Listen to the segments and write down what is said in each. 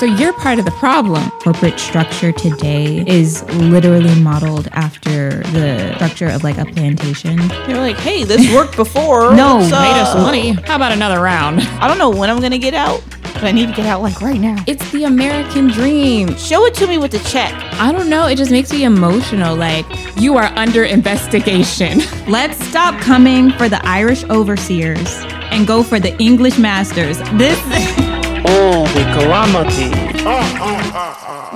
So you're part of the problem. Corporate structure today is literally modeled after the structure of like a plantation. You're like, hey, this worked before. No, so Made us uh, money. How about another round? I don't know when I'm gonna get out, but I need to get out like right now. It's the American dream. Show it to me with the check. I don't know. It just makes me emotional. Like, you are under investigation. Let's stop coming for the Irish overseers and go for the English masters. This the calamity.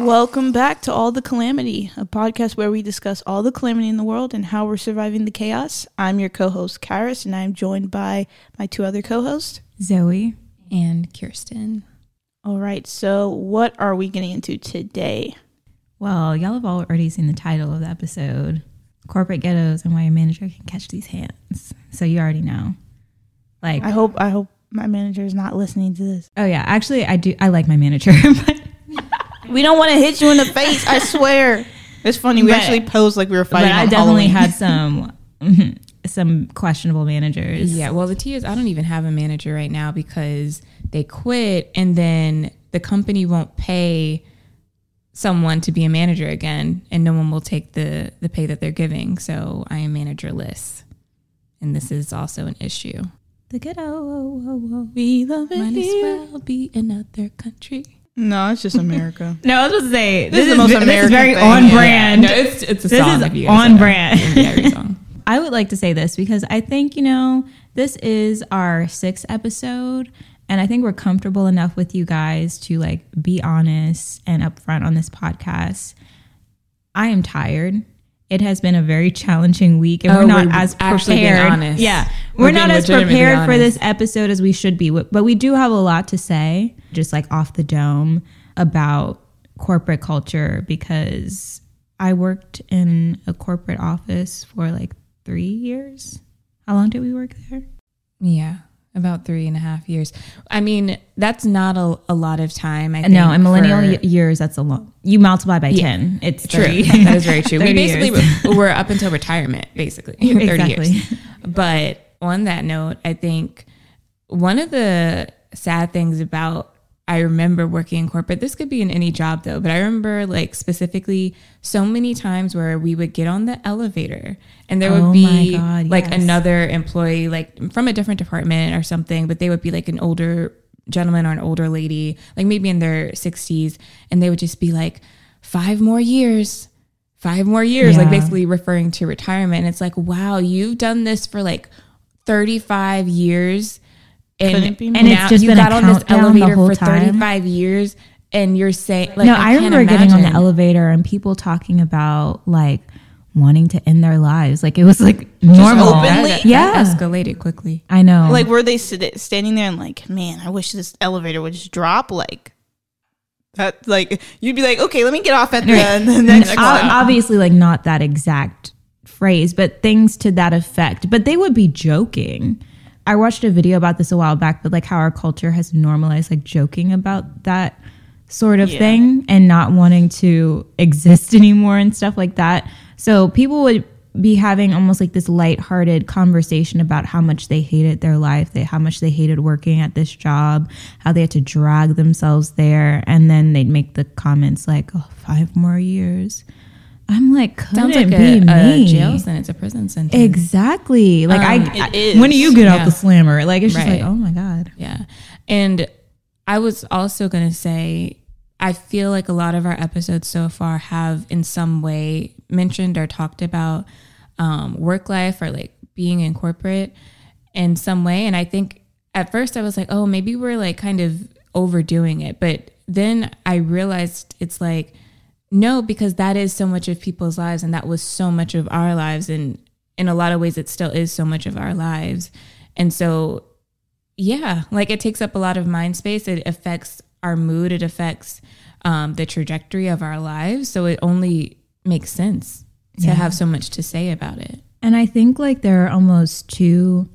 Welcome back to All the Calamity, a podcast where we discuss all the calamity in the world and how we're surviving the chaos. I'm your co-host Karis, and I'm joined by my two other co-hosts. Zoe. And Kirsten. All right, so what are we getting into today? Well, y'all have already seen the title of the episode Corporate Ghettos and Why Your Manager Can Catch These Hands. So you already know. Like, I hope I hope my manager is not listening to this. oh yeah, actually, I do. I like my manager. We don't want to hit you in the face. I swear. It's funny. We But- actually posed like we were but fighting. I on definitely Halloween. had some some questionable managers. Yeah, well, the T is I don't even have a manager right now because they quit and then the company won't pay someone to be a manager again and no one will take the the pay that they're giving. So I am managerless. And this is also an issue. The ghetto. We love it Might as well be another country. No, it's just America. No, I was supposed to say This is the most American. this American very thing. on Yeah. brand. No, it's it's a This song is if you guys on don't brand. It's song. I would like to say this because I think, you know, this is our sixth episode. And I think we're comfortable enough with you guys to like be honest and upfront on this podcast. I am tired. It has been a very challenging week, and Oh, we're not as prepared. honest. Yeah, We're we're, not as prepared for this episode as we should be. But we do have a lot to say, just like off the dome, about corporate culture because I worked in a corporate office for like three years. How long did we work there? Yeah, about three and a half years. I mean, that's not a, a lot of time. I think, no, in millennial for- y- years, that's a lot. You multiply by Yeah. 10. It's True. 30. that is very true. we basically years. were, we're up until retirement, basically. 30 Exactly. years. But on that note, I think one of the sad things about I remember working in corporate, this could be in any job though, but I remember like specifically so many times where we would get on the elevator and there Oh would be God, like yes. another employee like from a different department or something, but they would be like an older gentleman or an older lady, like maybe in their 60s, and they would just be like, five more years, five more years, like basically referring to retirement. And it's like, wow, you've done this for like 35 years. And, be and more. It's just you been a got on this countdown the elevator whole for time. 35 years and you're saying, like, no, I, can't remember getting on the elevator and people talking about like wanting to end their lives. Like it was like normal. openly? That, that yeah. escalated quickly. I know. Like, were they sit- standing there and like, man, I wish this elevator would just drop? Like, that, like, you'd be like, okay, let me get off at the, the next Ob- one. obviously like not that exact phrase, but things to that effect. But they would be joking. I watched a video about this a while back, but like how our culture has normalized like joking about that sort of Yeah. thing and not wanting to exist anymore and stuff like that. So people would be having almost like this lighthearted conversation about how much they hated their life, they how much they hated working at this job, how they had to drag themselves there, and then they'd make the comments like, "Oh, five more years." I'm like, couldn't Sounds like be a, a jail sentence, a prison sentence. Exactly. Like I, Um, It I- when do you get Yeah. out the slammer? Like it's just like, oh my god. Yeah. And I was also going to say, I feel like a lot of our episodes so far have in some way mentioned or talked about um, work life or like being in corporate in some way. And I think at first I was like, oh, maybe we're like kind of overdoing it. But then I realized it's like, no, because that is so much of people's lives and that was so much of our lives. And in a lot of ways, it still is so much of our lives. And so yeah, like it takes up a lot of mind space. It affects our mood. It affects um, the trajectory of our lives. So it only makes sense to Yeah. have so much to say about it. And I think like there are almost two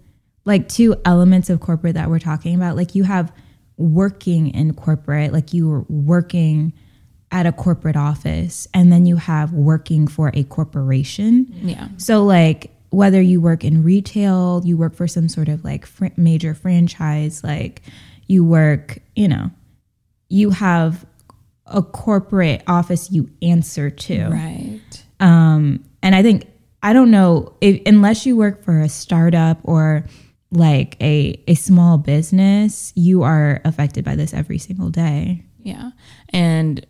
like two elements of corporate that we're talking about. Like you have working in corporate, like you were working at a corporate office, and then you have working for a corporation. Yeah. So, like, whether you work in retail, you work for some sort of like fr- major franchise, like you work, you know, you have a corporate office you answer to. Right. Um, and I think I don't know if, unless you work for a startup or like a a small business, you are affected by this every single day. Yeah. And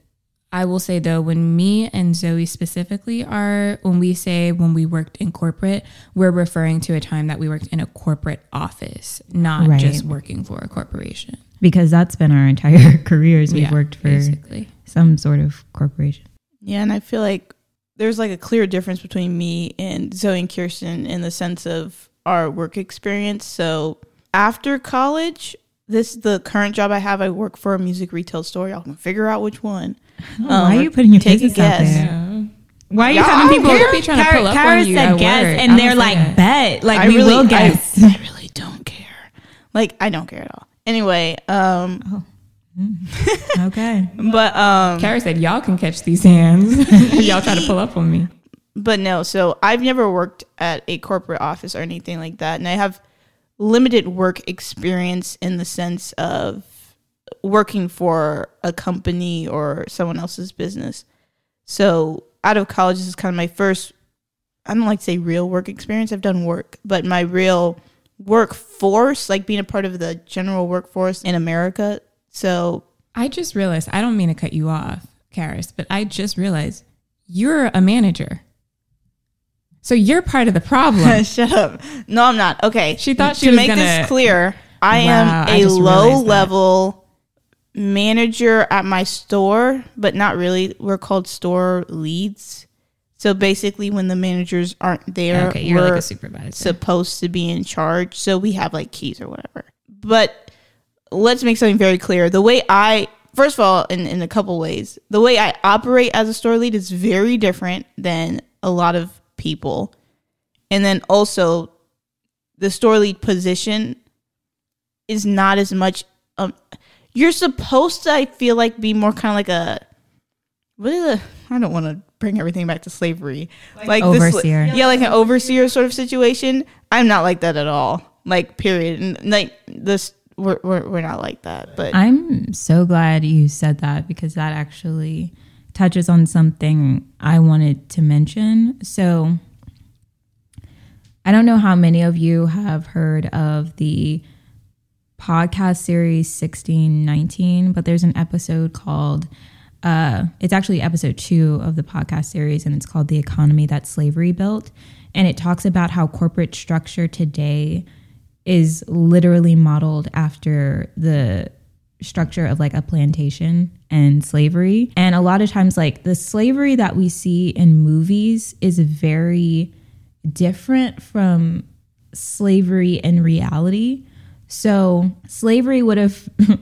I will say though, when me and Zoe specifically are, when we say when we worked in corporate, we're referring to a time that we worked in a corporate office, not Right. just working for a corporation. Because that's been our entire careers. We've Yeah, worked for basically. some sort of corporation. Yeah, and I feel like there's like a clear difference between me and Zoe and Kirsten in the sense of our work experience. So after college, this the current job I have. I work for a music retail store. Y'all can figure out which one. Why are Um, you putting your take a business out guess. there? Yeah. Why are you Yeah, having I people don't care. Be trying to Kara- pull up Kara on you said guess, work. and I they're like, that. bet. Like, I we really, will guess. I, really don't care. Like I don't care at all. Anyway, um, okay. but um, Kara said, y'all can catch these hands. y'all try to pull up on me. but no. So I've never worked at a corporate office or anything like that, and I have limited work experience in the sense of working for a company or someone else's business. So out of college, this is kind of my first. I don't like to say real work experience. I've done work, but my real workforce, like being a part of the general workforce in America. So I just realized, I don't mean to cut you off, Karis, but I just realized you're a manager. So you're part of the problem. Shut up. No, I'm not. Okay. She thought she to was make gonna- this clear. I Wow, am I a realized low that. level manager at my store, but not really. We're called store leads. So basically, when the managers aren't there, okay, you're we're like a supervisor. supposed to be in charge. So we have like keys or whatever. But let's make something very clear. The way I, first of all, in, in a couple ways, the way I operate as a store lead is very different than a lot of people. And then also, the store lead position is not as much. Um, you're supposed to, I feel like, be more kind of like a what is a I don't want to bring everything back to slavery. Like, this- overseer. yeah, like an overseer sort of situation. I'm not like that at all. Like period. And like this we're we're, we're not like that. But I'm so glad you said that because that actually touches on something I wanted to mention. So, I don't know how many of you have heard of the podcast series 1619, but there's an episode called, uh, it's actually episode two of the podcast series, and it's called The Economy That Slavery Built. And it talks about how corporate structure today is literally modeled after the structure of like a plantation and slavery. And a lot of times, like the slavery that we see in movies is very different from slavery in reality. So, slavery would have.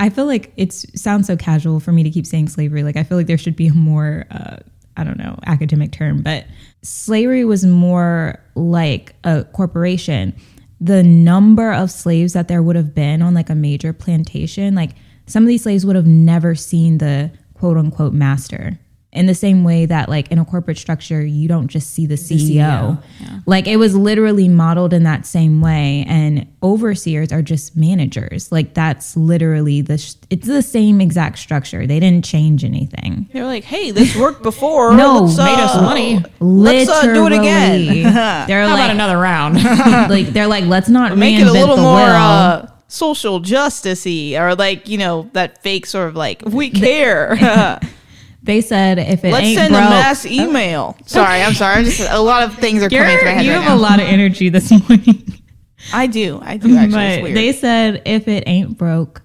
I feel like it sounds so casual for me to keep saying slavery. Like, I feel like there should be a more, uh, I don't know, academic term, but slavery was more like a corporation. The number of slaves that there would have been on like a major plantation, like some of these slaves would have never seen the quote unquote master. In the same way that, like in a corporate structure, you don't just see the CEO. CEO, yeah. Like it was literally modeled in that same way. And overseers are just managers. Like that's literally the, sh- it's the same exact structure. They didn't change anything. they're like, hey, this worked before. No, Let's, made us uh, money. Let's uh, do it again. They're How like, about another round? like they're like, let's not Make it a reinvent little the more uh, social justicey, or like you know that fake sort of like we care. they said if it Let's ain't send broke, a mass email. Oh. Sorry, I'm sorry. I'm just a lot of things are coming You're- to my head you right have now. a lot of energy this morning. I do. I do actually. It's but weird. they said if it ain't broke,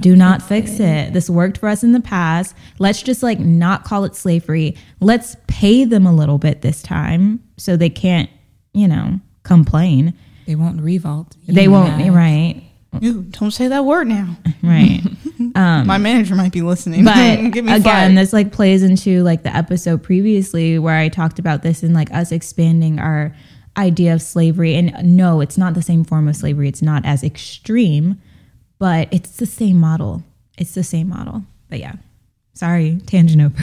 do not fix it. This worked for us in the past. Let's just like not call it slavery. Let's pay them a little bit this time so they can't, you know, complain. they won't revolt. They won't be right. Ooh, don't say that word now. Right. Um, My manager might be listening. but again fired. this like plays into like the episode previously where i talked about this and like us expanding our idea of slavery and uh, no it's not the same form of slavery it's not as extreme but it's the same model it's the same model but yeah sorry tangent over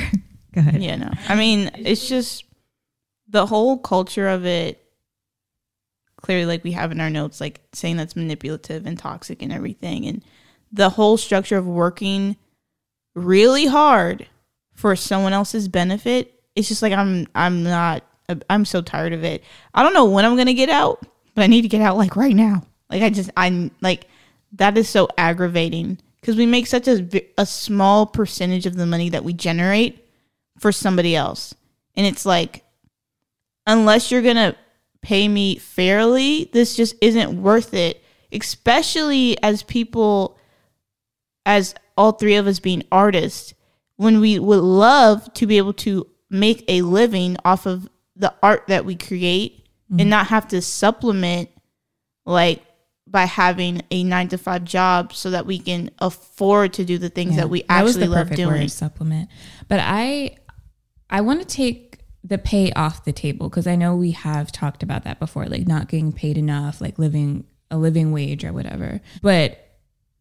go ahead Yeah, no. I mean, it's just the whole culture of it. Clearly, like we have in our notes, like saying that's manipulative and toxic and everything, and the whole structure of working really hard for someone else's benefit, it's just like I'm I'm not I'm so tired of it. I don't know when I'm to get out, but I need to get out like right now. Like I just I'm like that is so aggravating because we make such a, a small percentage of the money that we generate for somebody else. And it's like unless you're to pay me fairly, this just isn't worth it, especially as people as all three of us being artists when we would love to be able to make a living off of the art that we create Mm-hmm. and not have to supplement like by having a nine to five job so that we can afford to do the things Yeah, that we that was actually the love perfect doing. word, supplement. But I I want to take the pay off the table because I know we have talked about that before, like not getting paid enough, like living a living wage or whatever. But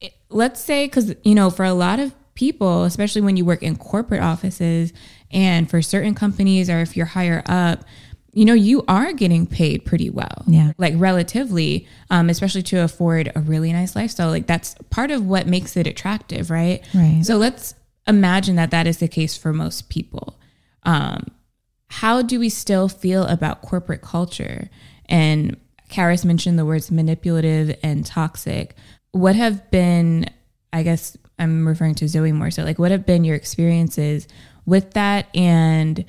it- let's say because you know for a lot of people, especially when you work in corporate offices and for certain companies or if you're higher up. You know, you are getting paid pretty well. Yeah. Like relatively, um, especially to afford a really nice lifestyle. Like that's part of what makes it attractive, right? Right. So let's imagine that that is the case for most people. Um, how do we still feel about corporate culture? And Karis mentioned the words manipulative and toxic. What have been, I guess I'm referring to Zoe more so, like what have been your experiences with that? And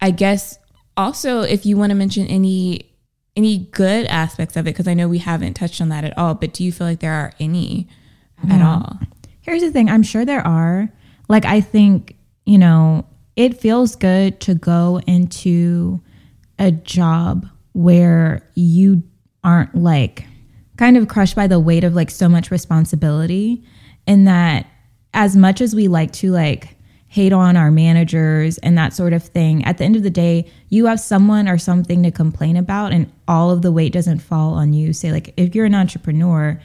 I guess also if you want to mention any any good aspects of it, because I know we haven't touched on that at all, but do you feel like there are any at mm-hmm. all? Here's the thing I'm sure there are. Like, I think, you know, it feels good to go into a job where you aren't like kind of crushed by the weight of like so much responsibility. And that as much as we like to like hate on our managers and that sort of thing, at the end of the day, you have someone or something to complain about, and all of the weight doesn't fall on you. Say, like, if you're an entrepreneur,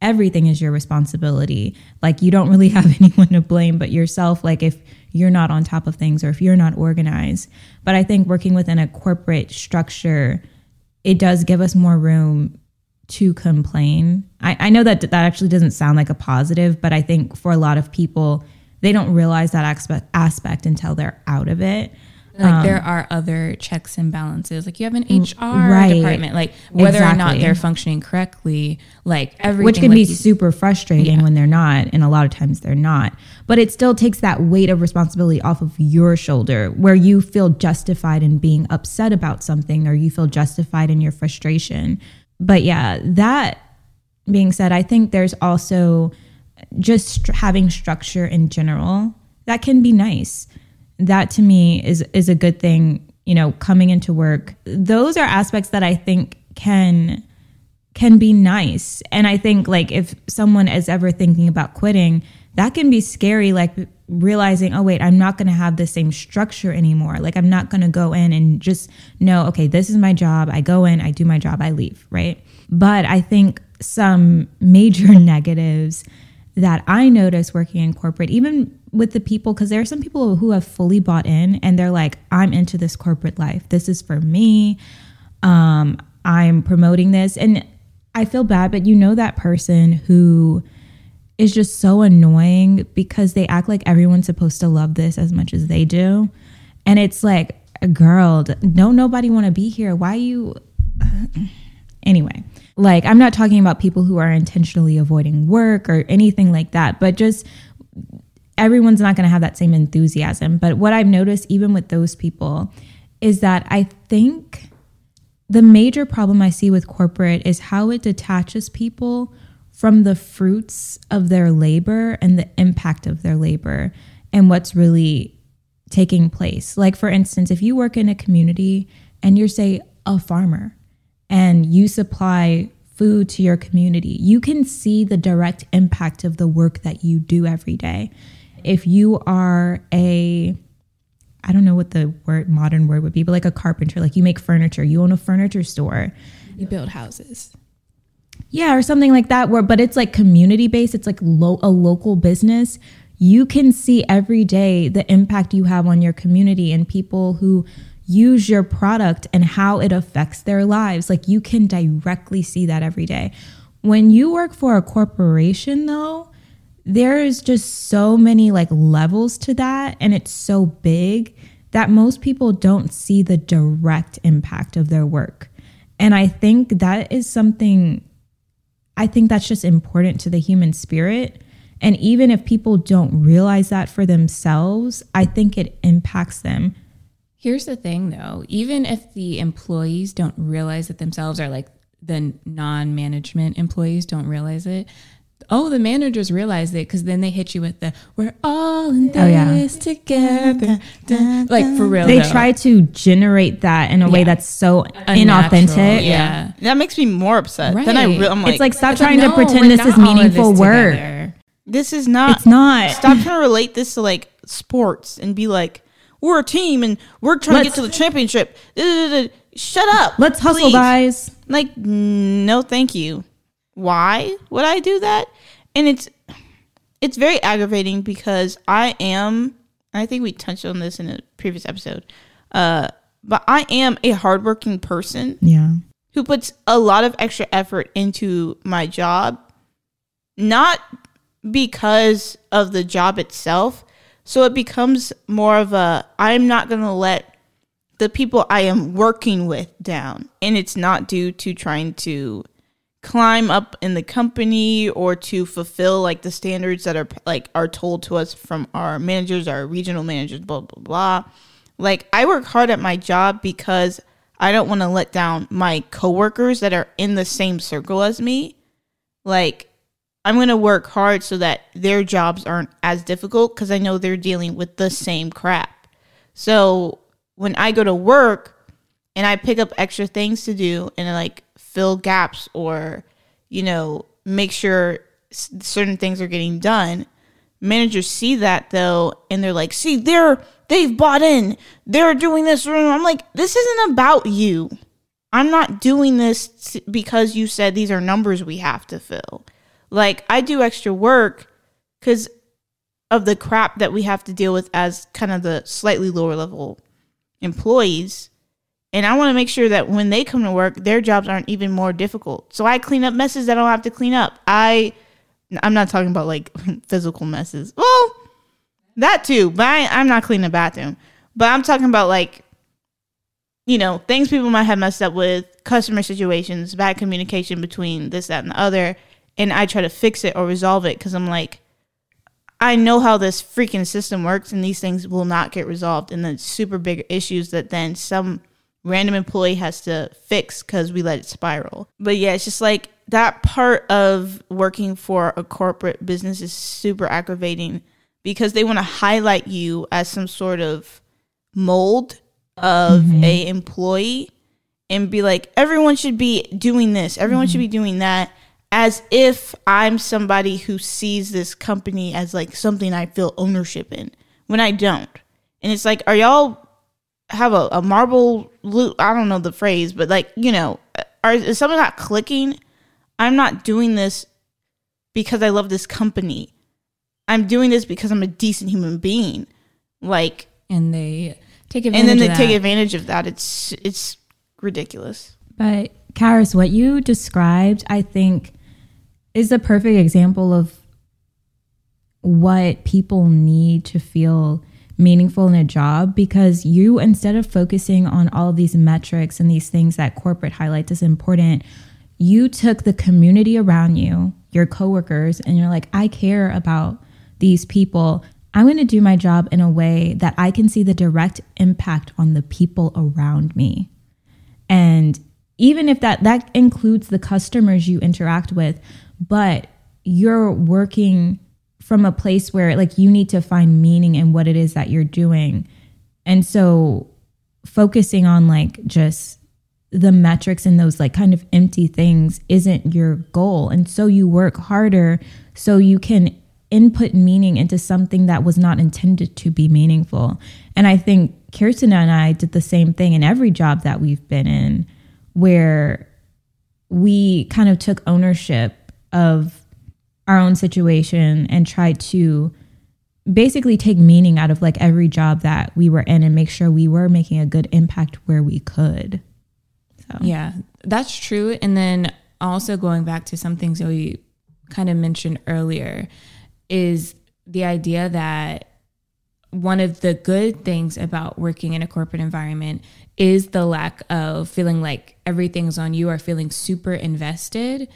everything is your responsibility. Like you don't really have anyone to blame but yourself like if you're not on top of things or if you're not organized. But I think working within a corporate structure it does give us more room to complain. I, I know that that actually doesn't sound like a positive, but I think for a lot of people, they don't realize that aspect aspect until they're out of it. Like there um, are other checks and balances. Like you have an mm, HR right. department. Like whether or not they're functioning correctly, like everything. which can like be you- super frustrating when they're not and a lot of times they're not but it still takes that weight of responsibility off of your shoulder where you feel justified in being upset about something or you feel justified in your frustration but yeah that being said i think there's also just having structure in general that can be nice that to me is is a good thing you know coming into work those are aspects that i think can can be nice. And I think like if someone is ever thinking about quitting, that can be scary like realizing, oh wait, I'm not going to have the same structure anymore. Like I'm not going to go in and just know, okay, this is my job. I go in, I do my job, I leave, right? But I think some major negatives that I notice working in corporate, even with the people, because there are some people who have fully bought in and they're like, I'm into this corporate life. This is for me. Um, I'm promoting this. And I feel bad, but you know that person who is just so annoying because they act like everyone's supposed to love this as much as they do. And it's like, girl, don't nobody want to be here. Why you anyway like i'm not talking about people who are intentionally avoiding work or anything like that but just everyone's not going to have that same enthusiasm but what i've noticed even with those people is that i think the major problem i see with corporate is how it detaches people from the fruits of their labor and the impact of their labor and what's really taking place. Like, for instance, if you work in a community and you're, say, a farmer and you supply food to your community, you can see the direct impact of the work that you do every day. If you are a I don't know what the word modern word would be, but like a carpenter, like you make furniture, you own a furniture store. You build houses. Yeah, or something like that where but it's like community based, it's like lo- a local business. You can see every day the impact you have on your community and people who use your product and how it affects their lives. Like you can directly see that every day. When you work for a corporation though, there's just so many like levels to that and it's so big that most people don't see the direct impact of their work. And I think that is something I think that's just important to the human spirit. And even if people don't realize that for themselves, I think it impacts them. Here's the thing though, even if the employees don't realize it themselves or like the non-management employees don't realize it, oh, the managers realize it because then they hit you with the "we're all in Oh, yeah. this together," Dun- like for real. They though. try to generate that in a way that's so Unnatural, inauthentic. Yeah, That makes me more upset. Then I Right. re- I'm like, It's like stop It's like, trying to pretend this is meaningful this work. together. this is not. It's not. Stop trying to relate this to like sports and be like, we're a team and we're trying Let's- to get to the championship. Shut up. Let's hustle, please. guys. Like, no, thank you. Why would I do that? And it's it's very aggravating because I am. I think we touched on this in a previous episode. Uh, but I am a hardworking person Yeah. who puts a lot of extra effort into my job, not because of the job itself. So it becomes more of a I'm not going to let the people I am working with down. And it's not due to trying to climb up in the company or to fulfill like the standards that are like are told to us from our managers, our regional managers, blah blah blah. Like I work hard at my job because I don't want to let down my coworkers that are in the same circle as me. Like I'm going to work hard so that their jobs aren't as difficult cuz I know they're dealing with the same crap. So when I go to work and I pick up extra things to do and like fill gaps or you know make sure certain things are getting done managers see that though and they're like see they're they've bought in. They're doing this i'm like this isn't about you. I'm not doing this because you said these are numbers we have to fill like i do extra work because of the crap that we have to deal with as kind of the slightly lower level employees and I want to make sure that when they come to work, their jobs aren't even more difficult. So I clean up messes that I don't have to clean up. I, I'm not talking about like physical messes. Well, that too, but I, I'm not cleaning the bathroom. But I'm talking about like, you know, things people might have messed up with, customer situations, bad communication between this, that, and the other. And I try to fix it or resolve it because I'm like, I know how this freaking system works, and these things will not get resolved. And then super big issues that then some random employee has to fix because we let it spiral. But yeah, it's just like that part of working for a corporate business is super aggravating because they want to highlight you as some sort of mold of mm-hmm. a employee and be like everyone should be doing this everyone should be mm-hmm. doing that as if i'm somebody who sees this company as like something i feel ownership in when i don't. And it's like are y'all have a, a marble loop i don't know the phrase but like you know are is something not clicking? I'm not doing this because i love this company. I'm doing this because i'm a decent human being. Like and they take advantage. and then they of take that. advantage of that. It's it's ridiculous. But Karis, what you described, I think, is a perfect example of what people need to feel meaningful in a job because you instead of focusing on all of these metrics and these things that corporate highlights as important you took the community around you your coworkers and you're like i care about these people. I'm going to do my job in a way that i can see the direct impact on the people around me. And even if that that includes the customers you interact with but you're working from a place where like you need to find meaning in what it is that you're doing. And so focusing on like just the metrics and those like kind of empty things isn't your goal. And so you work harder so you can input meaning into something that was not intended to be meaningful. And i think kirsten and i did the same thing in every job that we've been in where we kind of took ownership of our own situation and try to basically take meaning out of like every job that we were in and make sure we were making a good impact where we could. So Yeah, that's true. And then also going back to some things that we kind of mentioned earlier, is the idea that one of the good things about working in a corporate environment is the lack of feeling like everything's on you or feeling super invested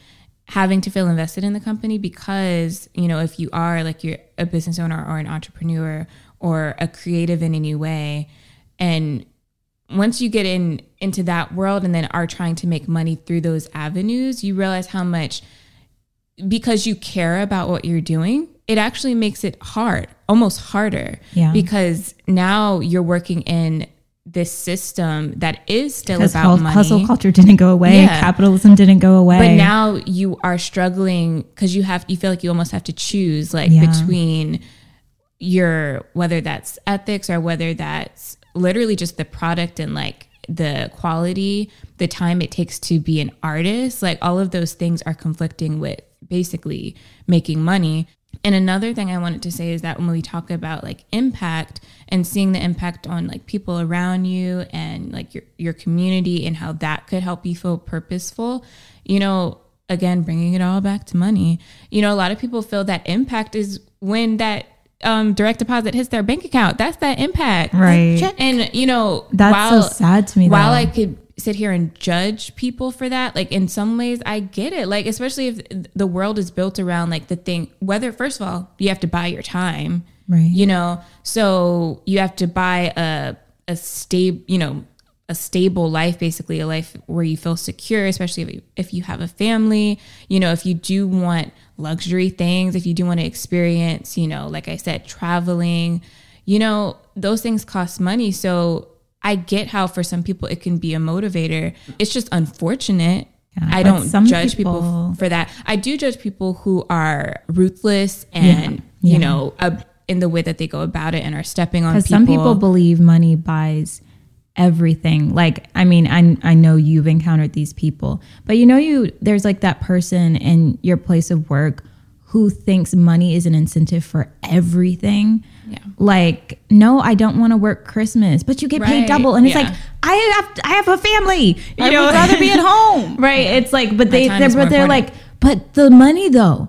having to feel invested in the company because you know if you are like you're a business owner or an entrepreneur or a creative in any way and once you get in into that world and then are trying to make money through those avenues you realize how much because you care about what you're doing it actually makes it hard almost harder Yeah. because now you're working in this system that is still Because about money hustle culture didn't go away. Yeah. Capitalism didn't go away. but now you are struggling because you have you feel like you almost have to choose like Yeah. between your whether that's ethics or whether that's literally just the product and like the quality the time it takes to be an artist like all of those things are conflicting with basically making money and another thing i wanted to say is that when we talk about like impact and seeing the impact on like people around you and like your your community and how that could help you feel purposeful you know again bringing it all back to money you know a lot of people feel that impact is when that um, direct deposit hits their bank account that's that impact Right. and you know That's while, so sad to me, while though. i could sit here and judge people for that. Like in some ways i get it. Like especially if the world is built around like the thing whether first of all you have to buy your time Right. you know? So you have to buy a a stable you know a stable life basically a life where you feel secure especially if you, if you have a family. You know if you do want luxury things if you do want to experience you know like i said traveling you know those things cost money. So i get how for some people it can be a motivator it's just unfortunate Yeah, i don't judge people, people- for that i do judge people who are ruthless and Yeah. you know uh, in the way that they go about it and are stepping on Because people some people believe money buys everything. Like, I mean, I I know you've encountered these people, but you know, you there's like that person in your place of work who thinks money is an incentive for everything. Yeah. Like, no, I don't want to work Christmas, but you get paid double, and it's Yeah. like I have I have a family. You I know, would rather be at home. right? It's like, but they they're, but they're like, but the money though,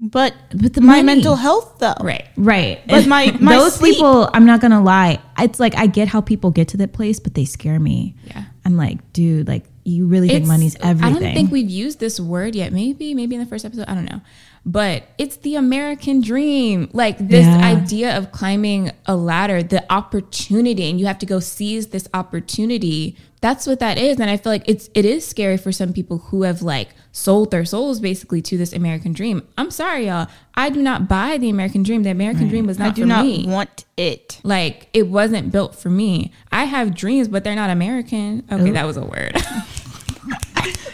But but the my money. mental health though. right Right. But my- my those sleep- people, I'm not gonna lie. It's like I get how people get to that place, but they scare me. Yeah. I'm like, dude, like you really think It's- money's everything. I don't think we've used this word yet. Maybe, maybe in the first episode. I don't know. But it's the American dream. Like this Yeah. idea of climbing a ladder, the opportunity, and you have to go seize this opportunity. That's what that is. And I feel like it's it is scary for some people who have like sold their souls basically to this American dream. I'm sorry, y'all. I do not buy the American dream. The American dream was not I do for not me. want it. like it wasn't built for me. I have dreams, but they're not American. Okay, oh. that was a word.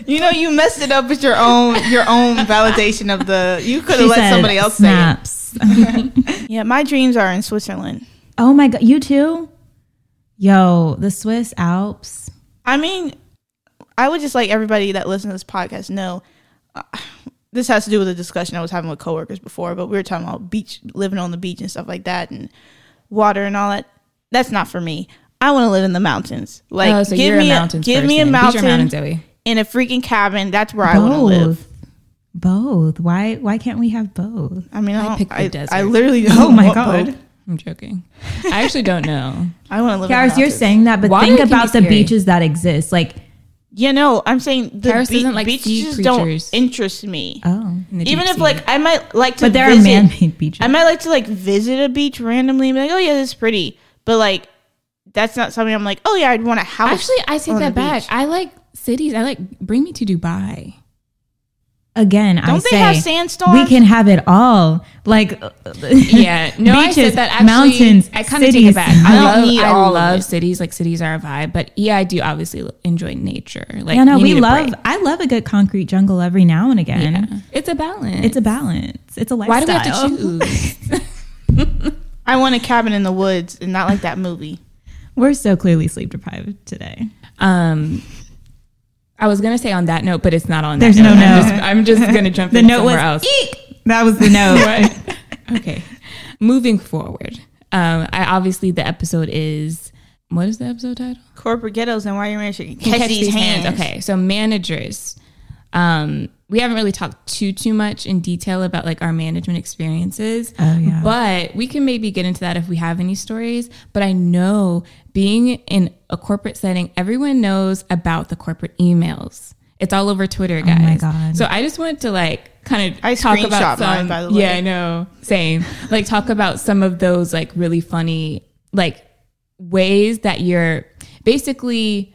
You know, you messed it up with your own your own validation of the. You could have let said somebody else snaps. say it. Yeah, my dreams are in Switzerland. oh my god, you too? Yo, the Swiss Alps. I mean, I would just like everybody that listens to this podcast know. Uh, this has to do with a discussion I was having with coworkers before, but we were talking about beach, living on the beach and stuff like that, and water and all that. That's not for me. I want to live in the mountains. Like, oh, so give you're me a a, mountains give me a person. Beach or mountain mountain, Zoe. In a freaking cabin. That's where I want to live. Both. Both. Why why can't we have both? I mean, I, I don't- picked the I, desert. I literally. Oh don't my God. both. I'm joking. I actually don't know. I want to live. in Karis, the you're mountains. saying that, but Water think can be about the beaches that exist. Like, You know, I'm saying the Karis be- doesn't like sea beaches don't interest me. oh. in Even if sea. like I might like to, But there visit, are man-made beaches. I might like to like visit a beach randomly and be like, oh yeah, this is pretty. But like, that's not something I'm like, oh yeah, I'd want a house. actually, I take that back. beach. I like cities. I like bring me to Dubai. Again, I Don't they say have sandstorms? we can have it all. Like, Yeah, no, I said that. Actually, mountains, I kind of take cities. it back. I I love, I all love cities. Like cities are a vibe, but yeah, I do obviously enjoy nature. Like, yeah, no, we love. break. I love a good concrete jungle every now and again. Yeah. It's a balance. It's a balance. It's a lifestyle. Why do we have to choose? I want a cabin in the woods and not like that movie. We're so clearly sleep deprived today. um, I was gonna say on that note, but it's not on. There's that no note. I'm just, I'm just gonna jump The in note was somewhere else. eek. That was the note. right. Okay. Moving forward, um, I obviously the episode is what is the episode title? Corporate ghettos and why your man should Can catch, these hands. Okay, so managers. Um, we haven't really talked too too much in detail about like our management experiences. Oh, yeah. But we can maybe get into that if we have any stories. But I know being in a corporate setting, everyone knows about the corporate emails. It's all over Twitter, guys. Oh my God. So I just wanted to like kind of I talk screenshot about some. mine, by the way. Yeah, I know. Same. like talk about some of those like really funny like ways that you're basically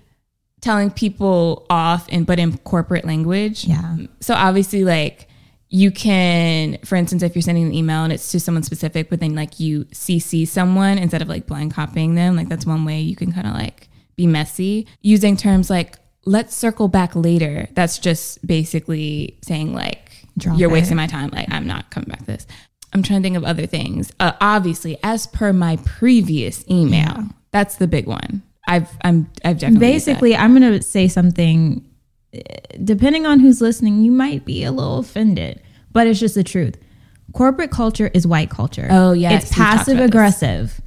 telling people off and but in corporate language. Yeah. So obviously like you can for instance if you're sending an email and it's to someone specific but then like you CC someone instead of like blind copying them, like that's one way you can kind of like be messy using terms like let's circle back later. That's just basically saying like Drop you're it. wasting my time. Like I'm not coming back to this. I'm trying to think of other things. Uh, obviously, as per my previous email, that's the big one. I've I'm I've definitely. Basically, I'm going to say something. Depending on who's listening, you might be a little offended, but it's just the truth. Corporate culture is white culture. Oh, yes, it's passive this. aggressive,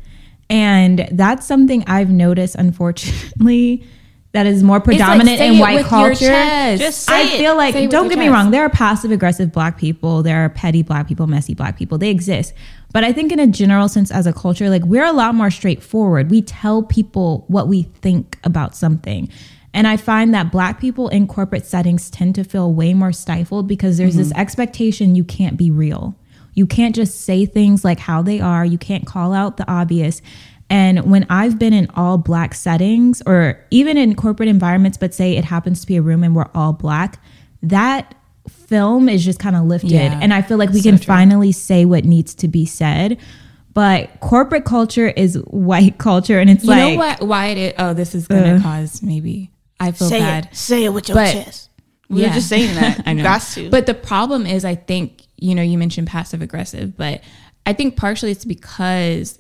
and that's something I've noticed. Unfortunately, that is more predominant say in white culture. Just say I it. feel like don't get me chest. wrong, there are passive aggressive black people, there are petty black people, messy black people. They exist. But I think in a general sense as a culture, like we're a lot more straightforward. We tell people what we think about something. And I find that black people in corporate settings tend to feel way more stifled because there's this expectation you can't be real. You can't just say things like how they are. You can't call out the obvious. And when I've been in all black settings or even in corporate environments, but say it happens to be a room and we're all black, that film is just kind of lifted. Yeah. And I feel like we So can true. finally say what needs to be said. But corporate culture is white culture. And it's like You like, know what? Why it is? Oh, this is gonna Uh. cause maybe. I feel Say bad. it. Say it with your But- chest. We Yeah. were just saying that. I know. Got to. But the problem is, I think, you know, you mentioned passive aggressive, but I think partially it's because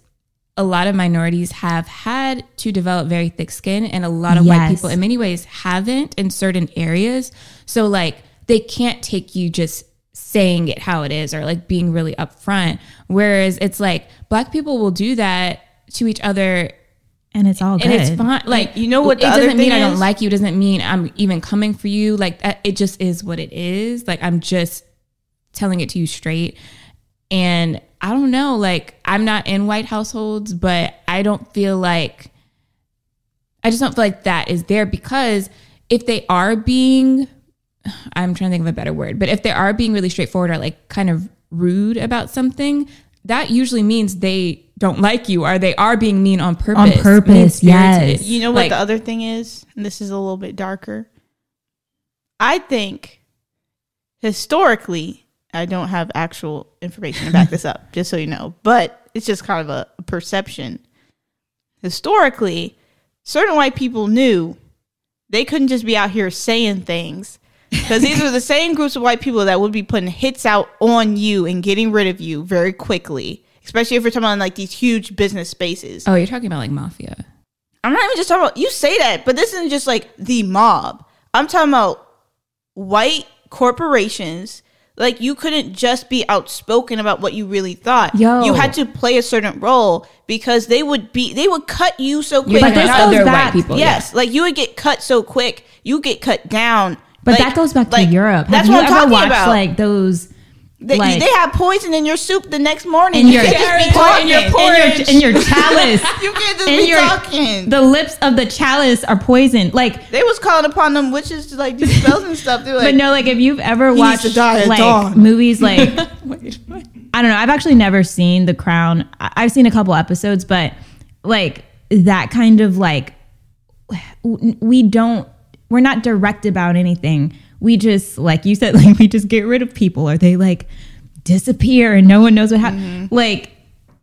a lot of minorities have had to develop very thick skin, and a lot of white people, in many ways, haven't in certain areas. So, like, they can't take you just saying it how it is or like being really upfront. Whereas it's like black people will do that to each other and it's all good. and it's fine. Like you know what It the other doesn't mean thing I don't is? like you. Doesn't mean I'm even coming for you. Like it just is what it is. Like I'm just telling it to you straight. And I don't know. Like I'm not in white households, but I don't feel like I just don't feel like that is there because if they are being, I'm trying to think of a better word, but if they are being really straightforward or like kind of rude about something, that usually means they don't like you or they are being mean on purpose. On purpose, yes. You know what Like, the other thing is? And this is a little bit darker. I think historically, I don't have actual information to back this up, just so you know, but it's just kind of a, a perception. Historically, certain white people knew they couldn't just be out here saying things because these are the same groups of white people that would be putting hits out on you and getting rid of you very quickly, especially if we're talking about like these huge business spaces. Oh, you're talking about like mafia. I'm not even just talking about you say that, but this isn't just like the mob. I'm talking about white corporations. Like you couldn't just be outspoken about what you really thought. Yo. You had to play a certain role because they would be they would cut you so quick. But goes other back- white people. yes, like you would get cut so quick. You get cut down. but Like- that goes back to like, Europe. That's Have what you I'm ever talking watched about. like those they, like- they have poison in your soup the next morning. In You your- can't just be in talking. your in porridge. your, in your chalice? You can't just in be your- talking. the lips of the chalice are poisoned. Like they was calling upon them witches to like do spells and stuff. Like, but no, like if you've ever watched to die at like dawn. movies like I don't know, I've actually never seen The Crown. I- I've seen a couple episodes, but like that kind of like we don't we're not direct about anything. We just like you said, like we just get rid of people or they like disappear and no one knows what happened. Like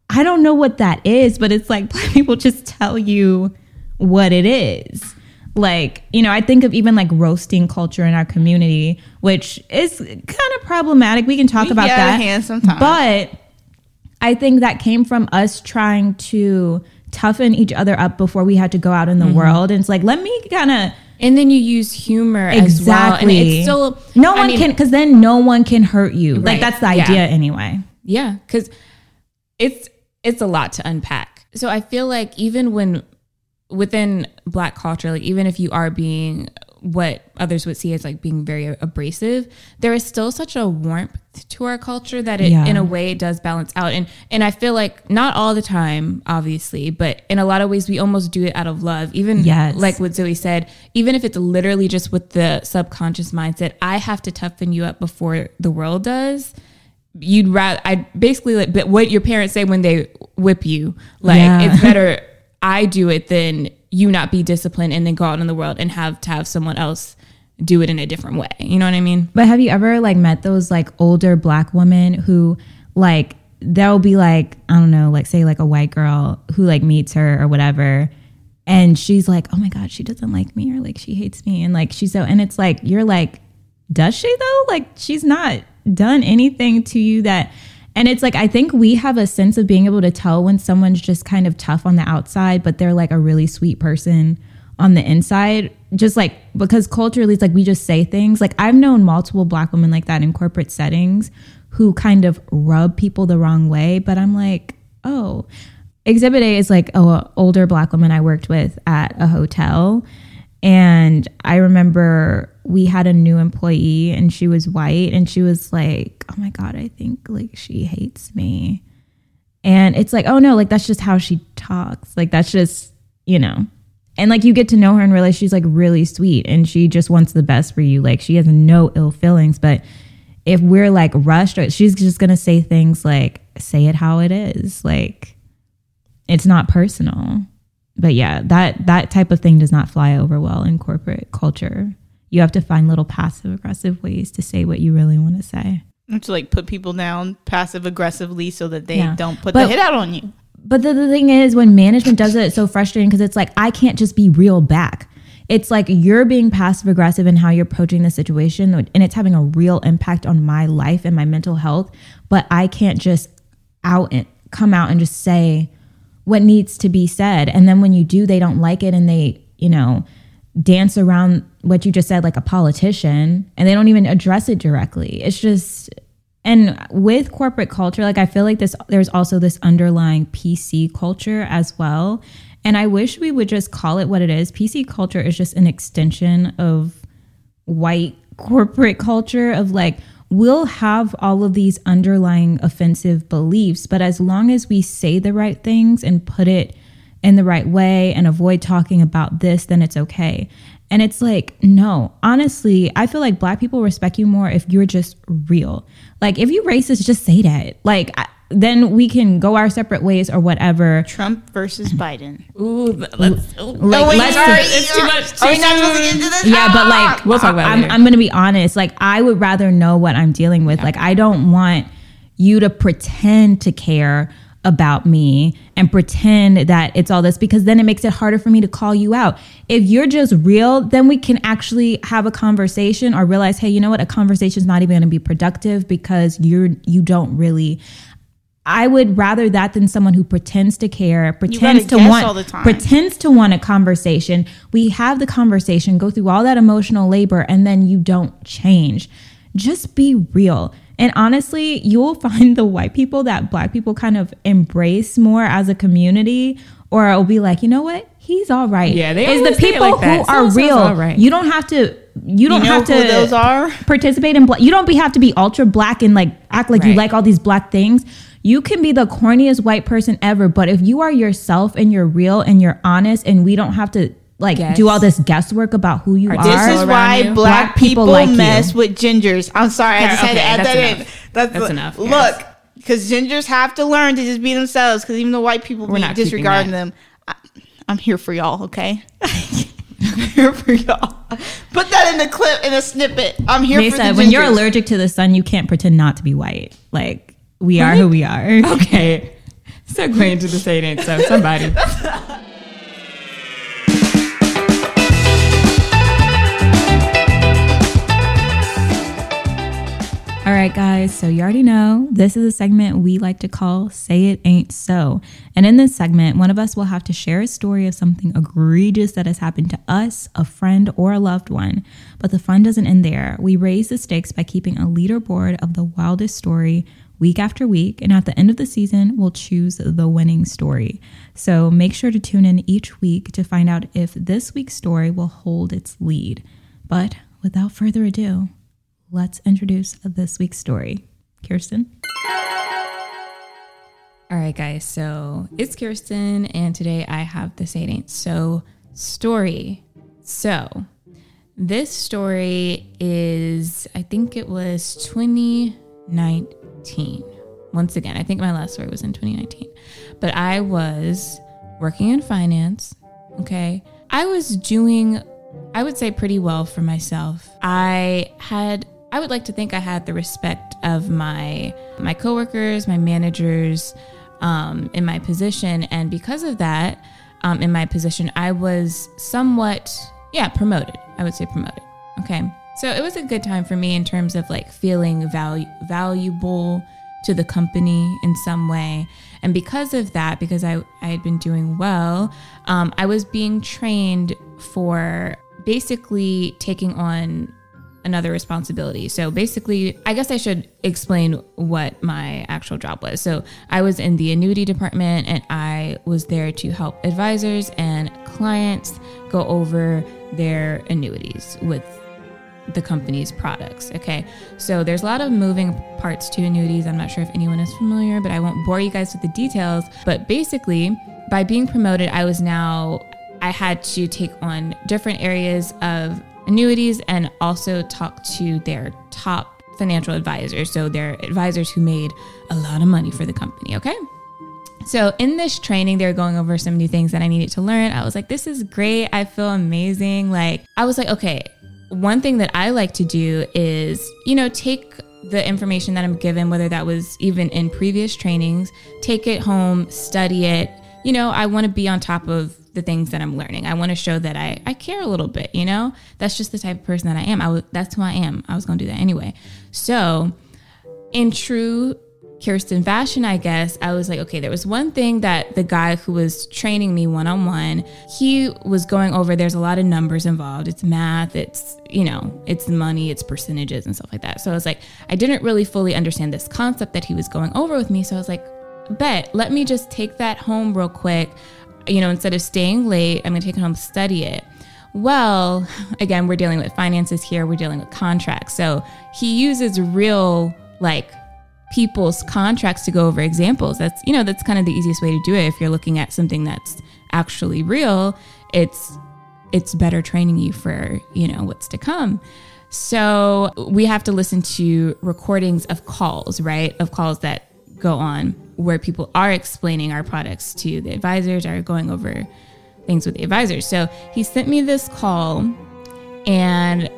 I don't know what that is, but it's like black people just tell you what it is. Like, you know, I think of even like roasting culture in our community, which is kind of problematic. We can talk We about get out of that. hand sometimes. But I think that came from us trying to toughen each other up before we had to go out in the Mm-hmm. world. And it's like, let me kind of And then you use humor as well. exactly. And it's still no I one mean, can, because then no one can hurt you. Like that's the Yeah. idea anyway. Yeah, because it's it's a lot to unpack. So I feel like even when within black culture, like even if you are being what others would see as like being very abrasive, there is still such a warmth to our culture that it, Yeah. in a way, it does balance out. And and I feel like not all the time, obviously, but in a lot of ways, we almost do it out of love. Even Yes. like what Zoe said, even if it's literally just with the subconscious mindset, I have to toughen you up before the world does. You'd rather I basically like but what your parents say when they whip you, like Yeah. it's better I do it than you not be disciplined and then go out in the world and have to have someone else do it in a different way. You know what I mean? But have you ever like met those like older black women who like they'll be like I don't know, like say like a white girl who like meets her or whatever, and she's like, oh my god, she doesn't like me or like she hates me, and like she's so, and it's like you're like, does she though? Like she's not done anything to you that. And it's like, I think we have a sense of being able to tell when someone's just kind of tough on the outside, but they're like a really sweet person on the inside. Just like, because culturally, it's like we just say things. Like, I've known multiple black women like that in corporate settings who kind of rub people the wrong way. But I'm like, oh, Exhibit A is like oh, a older black woman I worked with at a hotel. And I remember we had a new employee and she was white and she was like, "Oh my god, I think like she hates me." And it's like, "Oh no, like that's just how she talks. Like that's just, you know." And like you get to know her and realize she's like really sweet and she just wants the best for you. Like she has no ill feelings, but if we're like rushed, or she's just going to say things like say it how it is. Like it's not personal but yeah that that type of thing does not fly over well in corporate culture you have to find little passive aggressive ways to say what you really want to say to like put people down passive aggressively so that they Yeah. don't put But- the hit out on you. but the, the thing is when management does it it's so frustrating because it's like i can't just be real back it's like you're being passive aggressive in how you're approaching the situation and it's having a real impact on my life and my mental health but i can't just out and come out and just say what needs to be said. And then when you do they don't like it and they you know dance around what you just said like a politician and they don't even address it directly. It's just and with corporate culture like i feel like this there's also this underlying pc culture as well. And i wish we would just call it what it is. Pc culture is just an extension of white corporate culture of like we'll have all of these underlying offensive beliefs but as long as we say the right things and put it in the right way and avoid talking about this then it's okay. And it's like no honestly i feel like black people respect you more if you're just real. Like if you racist just say that. Like I, then we can go our separate ways or whatever Trump versus Biden. Ooh, th- let's, like, wait, let's sorry, it's too much. Are we too not supposed to get into this? yeah, but Ah! like We'll talk about it I'm. I'm gonna be honest. Like I would rather know what I'm dealing with. Like I don't want you to pretend to care about me and pretend that it's all this because then it makes it harder for me to call you out. If you're just real, then we can actually have a conversation or realize, hey, you know what? A conversation is not even going to be productive because you're you don't really I would rather that than someone who pretends to care, pretends to want, all the time. pretends to want a conversation. We have the conversation, go through all that emotional labor, and then you don't change. Just be real. And honestly, you will find the white people that black people kind of embrace more as a community, or it'll be like, you know what? He's all right. Yeah, they is the people like that. who are So-and-so's real. right. You don't have to. You don't You know have to. those are? participate in black. You don't be have to be ultra black and like act like you like all these black things. You can be the corniest white person ever, but if you are yourself and you're real and you're honest, and we don't have to like Guess. do all this guesswork about who you Or are. This is why black, Black people people, like you. mess with gingers. I'm sorry, I Yeah, just had to add that's that in. That's, That's the- enough, Look, yes. because gingers have to learn to just be themselves. Because even the white people We're be not disregarding them. I, I'm here for y'all. Okay, I'm here for y'all. Put that in the clip in a snippet. I'm here They for said the when you're allergic to the sun, you can't pretend not to be white. Like we are who we are. Okay. Segue into the say it ain't so. Somebody. All right, guys. So you already know this is a segment we like to call Say It Ain't So. And in this segment, one of us will have to share a story of something egregious that has happened to us, a friend, or a loved one. But the fun doesn't end there. We raise the stakes by keeping a leaderboard of the wildest story week after week. And at the end of the season, we'll choose the winning story. So make sure to tune in each week to find out if this week's story will hold its lead. But without further ado, let's introduce this week's story. Kirsten? All right, guys. So it's Kirsten, and today I have the Say It Ain't So story. So this story is, I think it was 2019. Once again, I think my last story was in 2019. But I was working in finance. Okay. I was doing, I would say, pretty well for myself. I had I would like to think I had the respect of my my coworkers, my managers, um, in my position, and because of that, um, in my position, I was somewhat yeah promoted. I would say promoted. Okay, so it was a good time for me in terms of like feeling value valuable to the company in some way. And because of that, because I, I had been doing well, um, I was being trained for basically taking on another responsibility. So basically, I guess I should explain what my actual job was. So I was in the annuity department and I was there to help advisors and clients go over their annuities with the company's products. Okay. So there's a lot of moving parts to annuities. I'm not sure if anyone is familiar, but I won't bore you guys with the details. But basically, by being promoted, I was now, I had to take on different areas of annuities and also talk to their top financial advisors. So they're advisors who made a lot of money for the company. Okay. So in this training, they're going over some new things that I needed to learn. I was like, this is great. I feel amazing. Like, I was like, okay, one thing that I like to do is, you know, take the information that I'm given, whether that was even in previous trainings, take it home, study it. You know, I want to be on top of the things that I'm learning. I want to show that I, I care a little bit, you know? That's just the type of person that I am. I w- that's who I am. I was going to do that anyway. So, in true Kirsten fashion, I guess, I was like, okay, there was one thing that the guy who was training me one on one, he was going over. There's a lot of numbers involved. It's math, it's, you know, it's money, it's percentages and stuff like that. So I was like, I didn't really fully understand this concept that he was going over with me. So I was like, bet, let me just take that home real quick you know, instead of staying late, I'm going to take it home, study it. Well, again, we're dealing with finances here, we're dealing with contracts. So he uses real, like, people's contracts to go over examples. That's, you know, that's kind of the easiest way to do it. If you're looking at something that's actually real, it's, it's better training you for, you know, what's to come. So we have to listen to recordings of calls, right? Of calls that go on where people are explaining our products to the advisors, are going over things with the advisors. So he sent me this call, and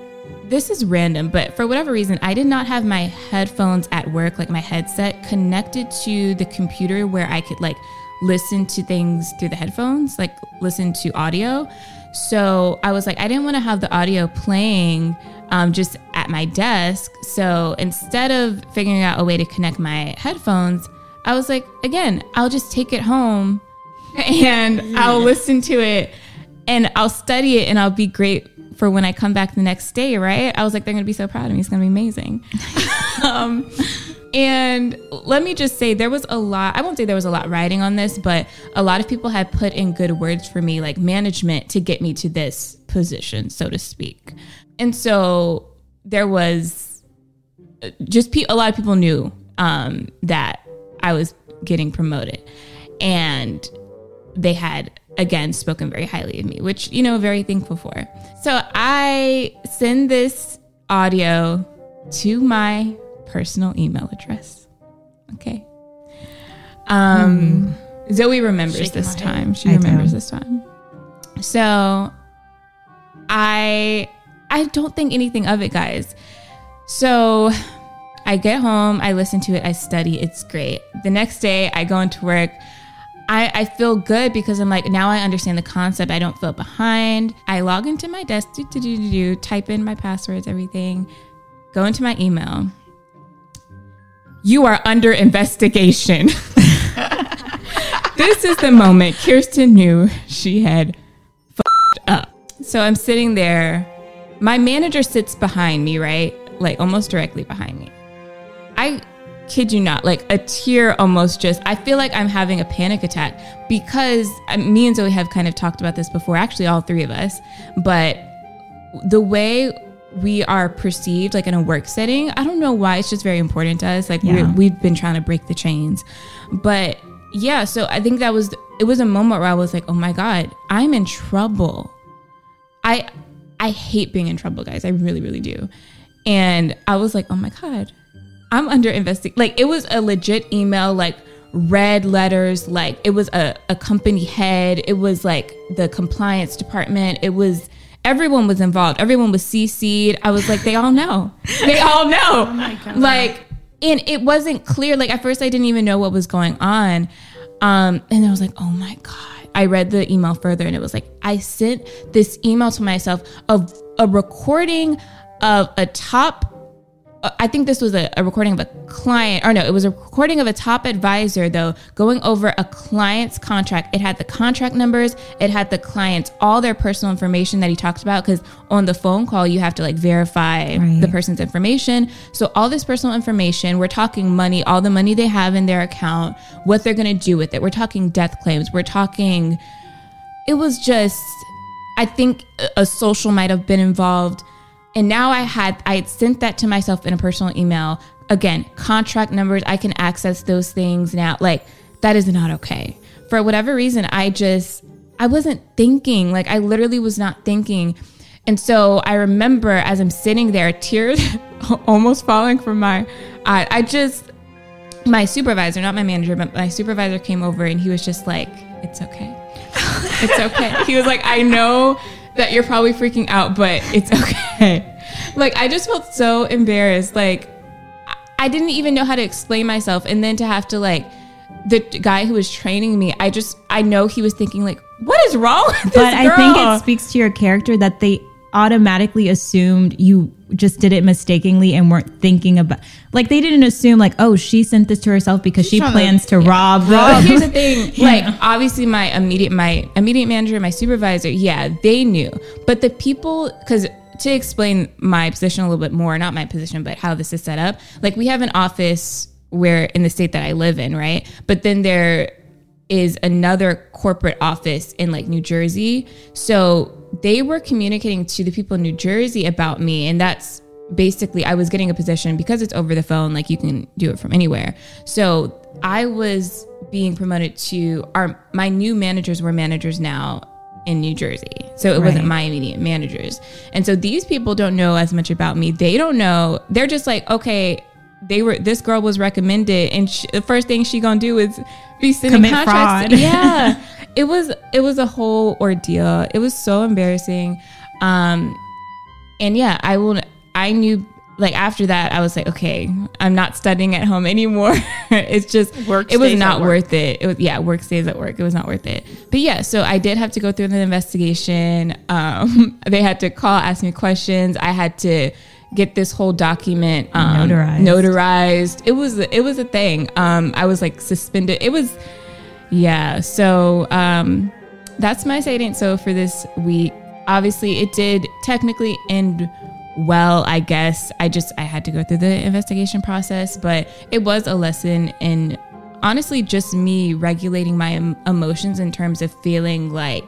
this is random, but for whatever reason, I did not have my headphones at work, like my headset connected to the computer where I could like listen to things through the headphones, like listen to audio. So I was like, I didn't want to have the audio playing um, just at my desk. So instead of figuring out a way to connect my headphones, I was like, again, I'll just take it home and I'll listen to it and I'll study it and I'll be great for when I come back the next day, right? I was like, they're gonna be so proud of me. It's gonna be amazing. um, and let me just say, there was a lot, I won't say there was a lot riding on this, but a lot of people had put in good words for me, like management, to get me to this position, so to speak. And so there was just pe- a lot of people knew um, that I was getting promoted. And they had again spoken very highly of me, which, you know, very thankful for. So I send this audio to my personal email address. Okay. Um hmm. Zoe remembers this time. She I remembers do. this time. So I I don't think anything of it, guys. So I get home, I listen to it, I study, it's great. The next day, I go into work. I, I feel good because I'm like, now I understand the concept. I don't feel behind. I log into my desk, do, do, do, do, do, type in my passwords, everything, go into my email. You are under investigation. this is the moment Kirsten knew she had fucked up. So I'm sitting there. My manager sits behind me, right? Like almost directly behind me. I kid you not, like a tear almost just, I feel like I'm having a panic attack because uh, me and Zoe have kind of talked about this before, actually, all three of us. But the way we are perceived like in a work setting i don't know why it's just very important to us like Yeah. we've been trying to break the chains but yeah so i think that was it was a moment where i was like oh my god i'm in trouble i i hate being in trouble guys i really really do and i was like oh my god i'm under investing like it was a legit email like red letters like it was a, a company head it was like the compliance department it was everyone was involved everyone was cc'd i was like they all know. They all know. Like and it wasn't clear like at first i didn't even know what was going on. Um and i was like oh my god. I read the email further and it was like i sent this email to myself of a recording of a top I think this was a, a recording of a client, or no, it was a recording of a top advisor, though, going over a client's contract. It had the contract numbers, it had the clients, all their personal information that he talked about, because on the phone call, you have to like verify Right. the person's information. So, all this personal information, we're talking money, all the money they have in their account, what they're going to do with it. We're talking death claims, we're talking it was just i think a- a social might have been involved and now i had i had sent that to myself in a personal email. Again contract numbers i can access those things now. Like that is not okay. For whatever reason i just i wasn't thinking. Like i literally was not thinking. And so i remember as i'm sitting there tears almost falling from my eye. I just my supervisor, not my manager, but my supervisor came over and he was just like, It's okay. It's okay. he was like, I know that you're probably freaking out, but it's okay. Like, I just felt so embarrassed. Like, I- didn't even know how to explain myself. And then to have to, like, the guy who was training me, I just, I know he was thinking, like, what is wrong with this But I think it speaks to your character that they automatically assumed you just did it mistakenly and weren't thinking about like they didn't assume like oh she sent this to herself because she trying to- plans to rob the But here's the thing, like obviously my immediate my immediate manager, my supervisor, yeah, they knew. But the people cuz to explain my position a little bit more, not my position, but how this is set up. Like we have an office where in the state that I live in, right? But then there is another corporate office in like New Jersey. So they were communicating to the people in New Jersey about me and that's basically I was getting a position because it's over the phone like you can do it from anywhere. So I was being promoted to our my new managers were managers now in New Jersey. So it wasn't my immediate managers. And so these people don't know as much about me. They don't know. They're just like, okay, they were this girl was recommended and she, the first thing she going to do is be sending Commit contracts. fraud. Yeah. it was it was a whole ordeal. It was so embarrassing. Um and yeah, I will I knew like after that I was like, okay, I'm not studying at home anymore. it's just Work it was not worth it. It was yeah, work stays at work. It was not worth it. But yeah, so I did have to go through the investigation. Um they had to call, ask me questions. I had to get this whole document um, Notarized. notarized. It was it was a thing. Um I was like suspended. It was yeah, so um, that's my say it ain't so for this week. Obviously, it did technically end well, I guess. I just I had to go through the investigation process, but it was a lesson in honestly just me regulating my em- emotions in terms of feeling like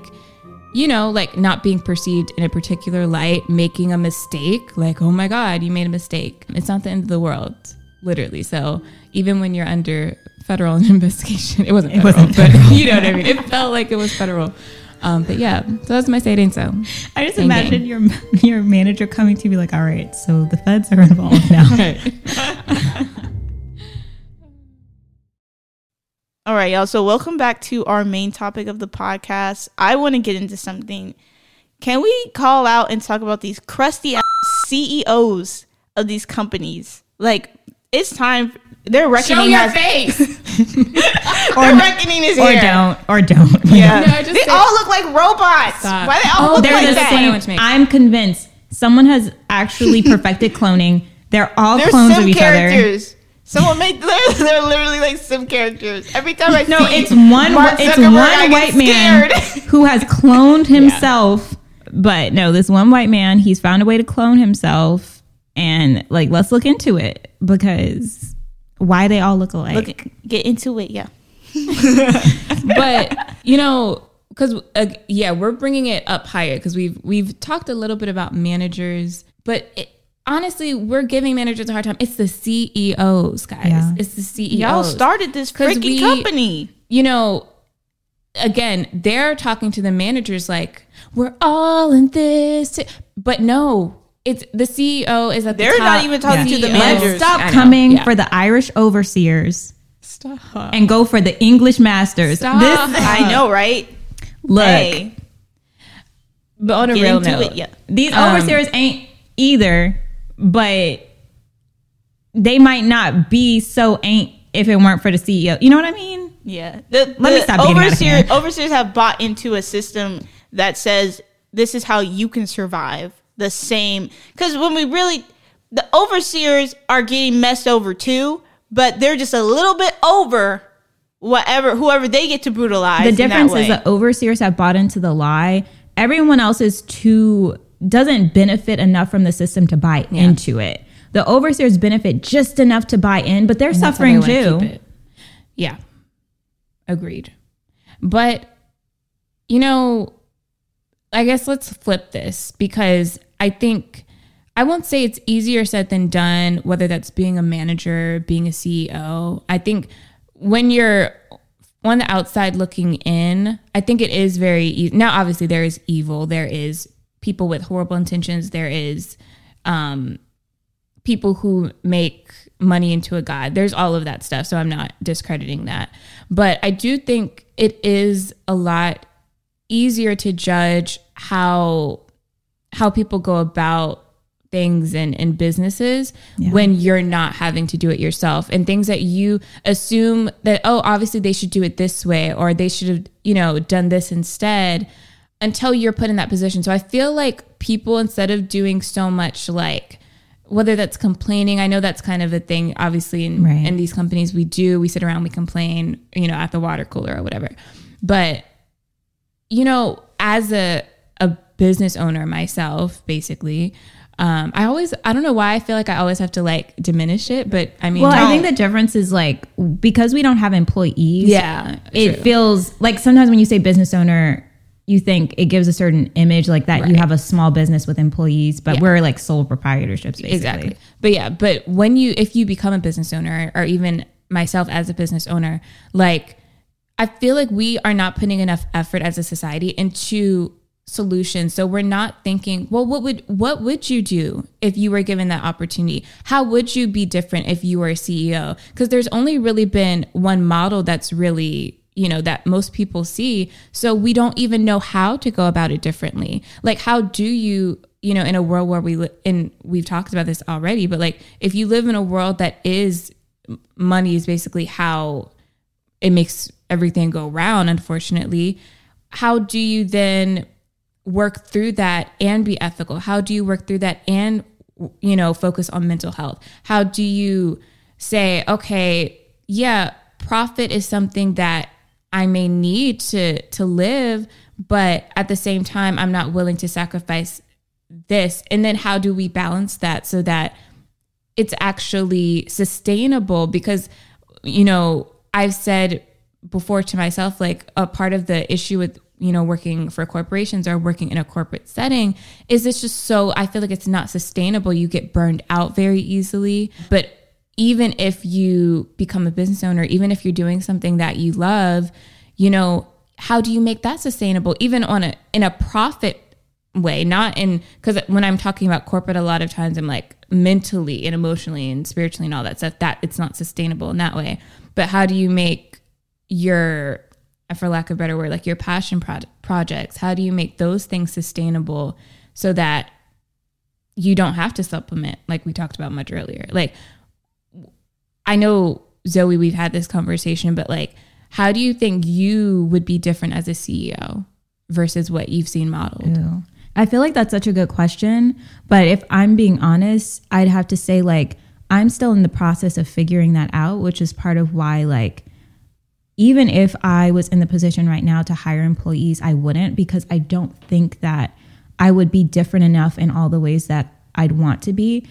you know, like not being perceived in a particular light, making a mistake, like, oh my God, you made a mistake. It's not the end of the world, literally. So even when you're under federal investigation, it wasn't federal, wasn't but you know what I mean? It felt like it was federal. Um, but yeah, so that's my say it ain't so. I just imagine your your manager coming to you be like, all right, so the feds are involved now. All right, y'all. So welcome back to our main topic of the podcast. I want to get into something. Can we call out and talk about these crusty ass CEOs of these companies? Like, it's time. Their Show reckoning your has. face. Their reckoning is or here. don't, or don't. Yeah, No, just they say- all look like robots. Stop. Why they all Oh, look they're like the that? same. I want to make. I'm convinced someone has actually perfected cloning. They're all They're clones sim of each other. characters. Someone made they're, they're literally like sim characters. Every time I No, see it's one. Mark it's Zuckerberg, one I get white man scared. who has cloned himself. But no, this one white man, he's found a way to clone himself, and like, let's look into it because why they all look alike. Look, get into it, yeah. but you know because uh, yeah, we're bringing it up higher because we've we've talked a little bit about managers, but it, honestly, we're giving managers a hard time. It's the CEOs, guys. Yeah. It's the CEOs. Y'all started this freaking we- company. you know, again, they're talking to the managers like, we're all in this. But no, it's the CEO is at the They're top. not even talking to the CEO. managers. Stop coming yeah. for the Irish overseers Stop. and go for the English masters. Stop. This I know, right? look, Hey, But on a get real note, it. Yeah. these Um, overseers ain't either, but they might not be so ain't if it weren't for the CEO. You know what I mean? Yeah. The, Let me stop getting out of overseer, overseers have bought into a system that says this is how you can survive the same. Because when we really, the overseers are getting messed over too, but they're just a little bit over whatever, whoever they get to brutalize. the difference is that overseers have bought into the lie. Everyone else is too doesn't benefit enough from the system to buy into it. The overseers benefit just enough to buy in, but they're That's how they suffering too. Yeah. Agreed. But, you know, I guess let's flip this because I think I won't say it's easier said than done, whether that's being a manager, being a CEO. I think when you're on the outside looking in, I think it is very easy. Now, obviously, there is evil, there is people with horrible intentions, there is um, people who make money into a god. There's all of that stuff. So I'm not discrediting that. But I do think it is a lot easier to judge how how people go about things in, in businesses when you're not having to do it yourself. And things that you assume that oh obviously they should do it this way or they should have you know done this instead until you're put in that position. So i feel like people instead of doing so much like whether that's complaining i know that's kind of a thing obviously in, Right. in these companies we do. We sit around we complain you know at the water cooler or whatever. But you know, as a business owner myself, basically, um, I always I don't know why I feel like I always have to like diminish it, but I mean, Well, I think the difference is like because we don't have employees. yeah, it true. feels like sometimes when you say business owner, you think it gives a certain image like that you have a small business with employees, but Yeah. we're like sole proprietorships basically. exactly. But yeah, but when you if you become a business owner or even myself as a business owner, like I feel like we are not putting enough effort as a society into solutions. So we're not thinking, well, what would what would you do if you were given that opportunity? How would you be different if you were a CEO? Because there's only really been one model that's really you know that most people see so we don't even know how to go about it differently like how do you you know in a world where we li- and we've talked about this already but like if you live in a world that is money is basically how it makes everything go round unfortunately how do you then work through that and be ethical? How do you work through that and you know focus on mental health? How do you say okay yeah profit is something that i may need to to live but at the same time i'm not willing to sacrifice this? And then how do we balance that so that it's actually sustainable? Because you know i've said before to myself like a part of the issue with you know working for corporations or working in a corporate setting is it's just so i feel like it's not sustainable. You get burned out very easily. But even if you become a business owner even if you're doing something that you love you know how do you make that sustainable? Even on a in a profit way not in because when i'm talking about corporate a lot of times i'm like mentally and emotionally and spiritually and all that stuff that it's not sustainable in that way. But how do you make your for lack of a better word like your passion pro- projects how do you make those things sustainable so that you don't have to supplement like we talked about much earlier like i know zoe we've had this conversation but like how do you think you would be different as a ceo versus what you've seen modeled Ew. I feel like that's such a good question. But if I'm being honest, I'd have to say, like, I'm still in the process of figuring that out, which is part of why, like, even if I was in the position right now to hire employees, I wouldn't because I don't think that I would be different enough in all the ways that I'd want to be.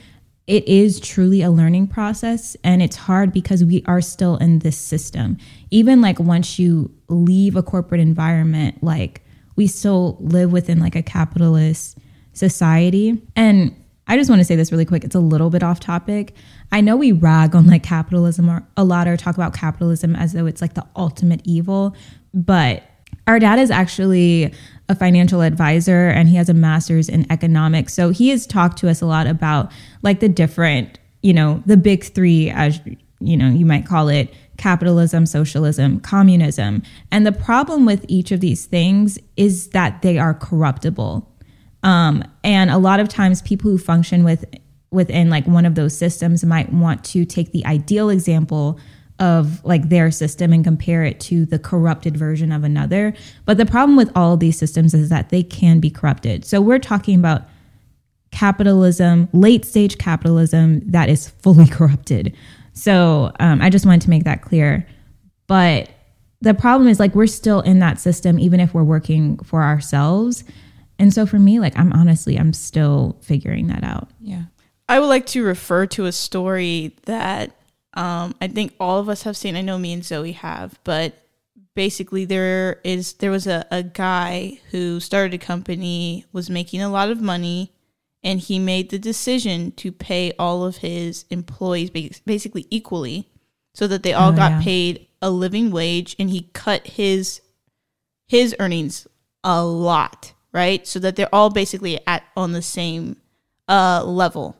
it is truly a learning process and it's hard because we are still in this system. Even like once you leave a corporate environment, like we still live within like a capitalist society. And I just want to say this really quick. It's a little bit off topic. I know we rag on like capitalism or a lot or talk about capitalism as though it's like the ultimate evil, but our dad is actually a financial advisor and he has a master's in economics. So he has talked to us a lot about like the different, you know, the big 3 as you know, you might call it capitalism, socialism, communism. And the problem with each of these things is that they are corruptible. Um, and a lot of times people who function with within like one of those systems might want to take the ideal example of like their system and compare it to the corrupted version of another. But the problem with all of these systems is that they can be corrupted. So we're talking about capitalism, late stage capitalism that is fully corrupted. So um, I just wanted to make that clear. But the problem is like we're still in that system, even if we're working for ourselves. And so for me, like I'm honestly, I'm still figuring that out. Yeah. I would like to refer to a story that um, I think all of us have seen. I know me and Zoe have, but basically there is there was a, a guy who started a company, was making a lot of money, and he made the decision to pay all of his employees basically equally, so that they all Oh, got yeah. paid a living wage, and he cut his his earnings a lot, right? So that they're all basically at on the same uh, level.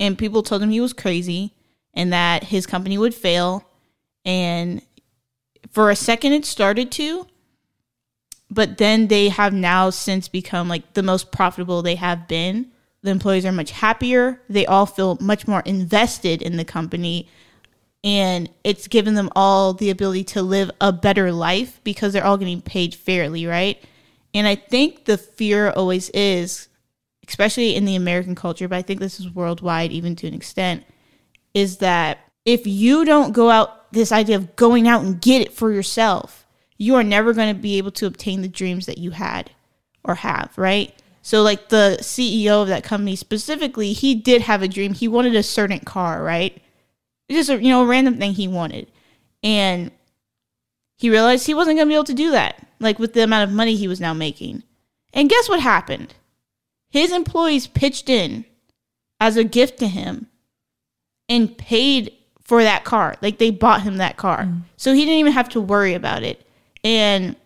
And people told him he was crazy and that his company would fail. And for a second, it started to, but then they have now since become like the most profitable they have been. The employees are much happier. They all feel much more invested in the company. And it's given them all the ability to live a better life because they're all getting paid fairly, right? And I think the fear always is, especially in the American culture, but I think this is worldwide even to an extent, is that if you don't go out this idea of going out and get it for yourself, you are never going to be able to obtain the dreams that you had or have, right? So like the CEO of that company specifically, he did have a dream. He wanted a certain car, right? Just a you know, random thing he wanted. And he realized he wasn't going to be able to do that, like with the amount of money he was now making. And guess what happened? His employees pitched in as a gift to him and paid for that car. Like they bought him that car. So he didn't even have to worry about it. And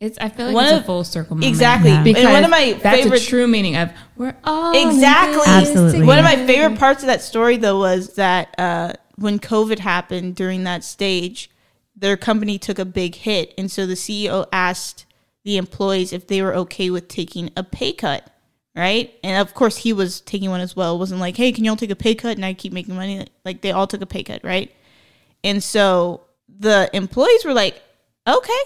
It's. I feel like One it's of- a full circle moment. exactly. Yeah. And one of my that's favorite a true meaning of we're all Exactly. Absolutely. One of my favorite parts of that story, though, was that uh, when COVID happened during that stage, their company took a big hit. And so the CEO asked the employees if they were okay with taking a pay cut, right? And of course, he was taking one as well. It wasn't like, hey, can you all take a pay cut and I keep making money? Like, they all took a pay cut, right? And so the employees were like, okay,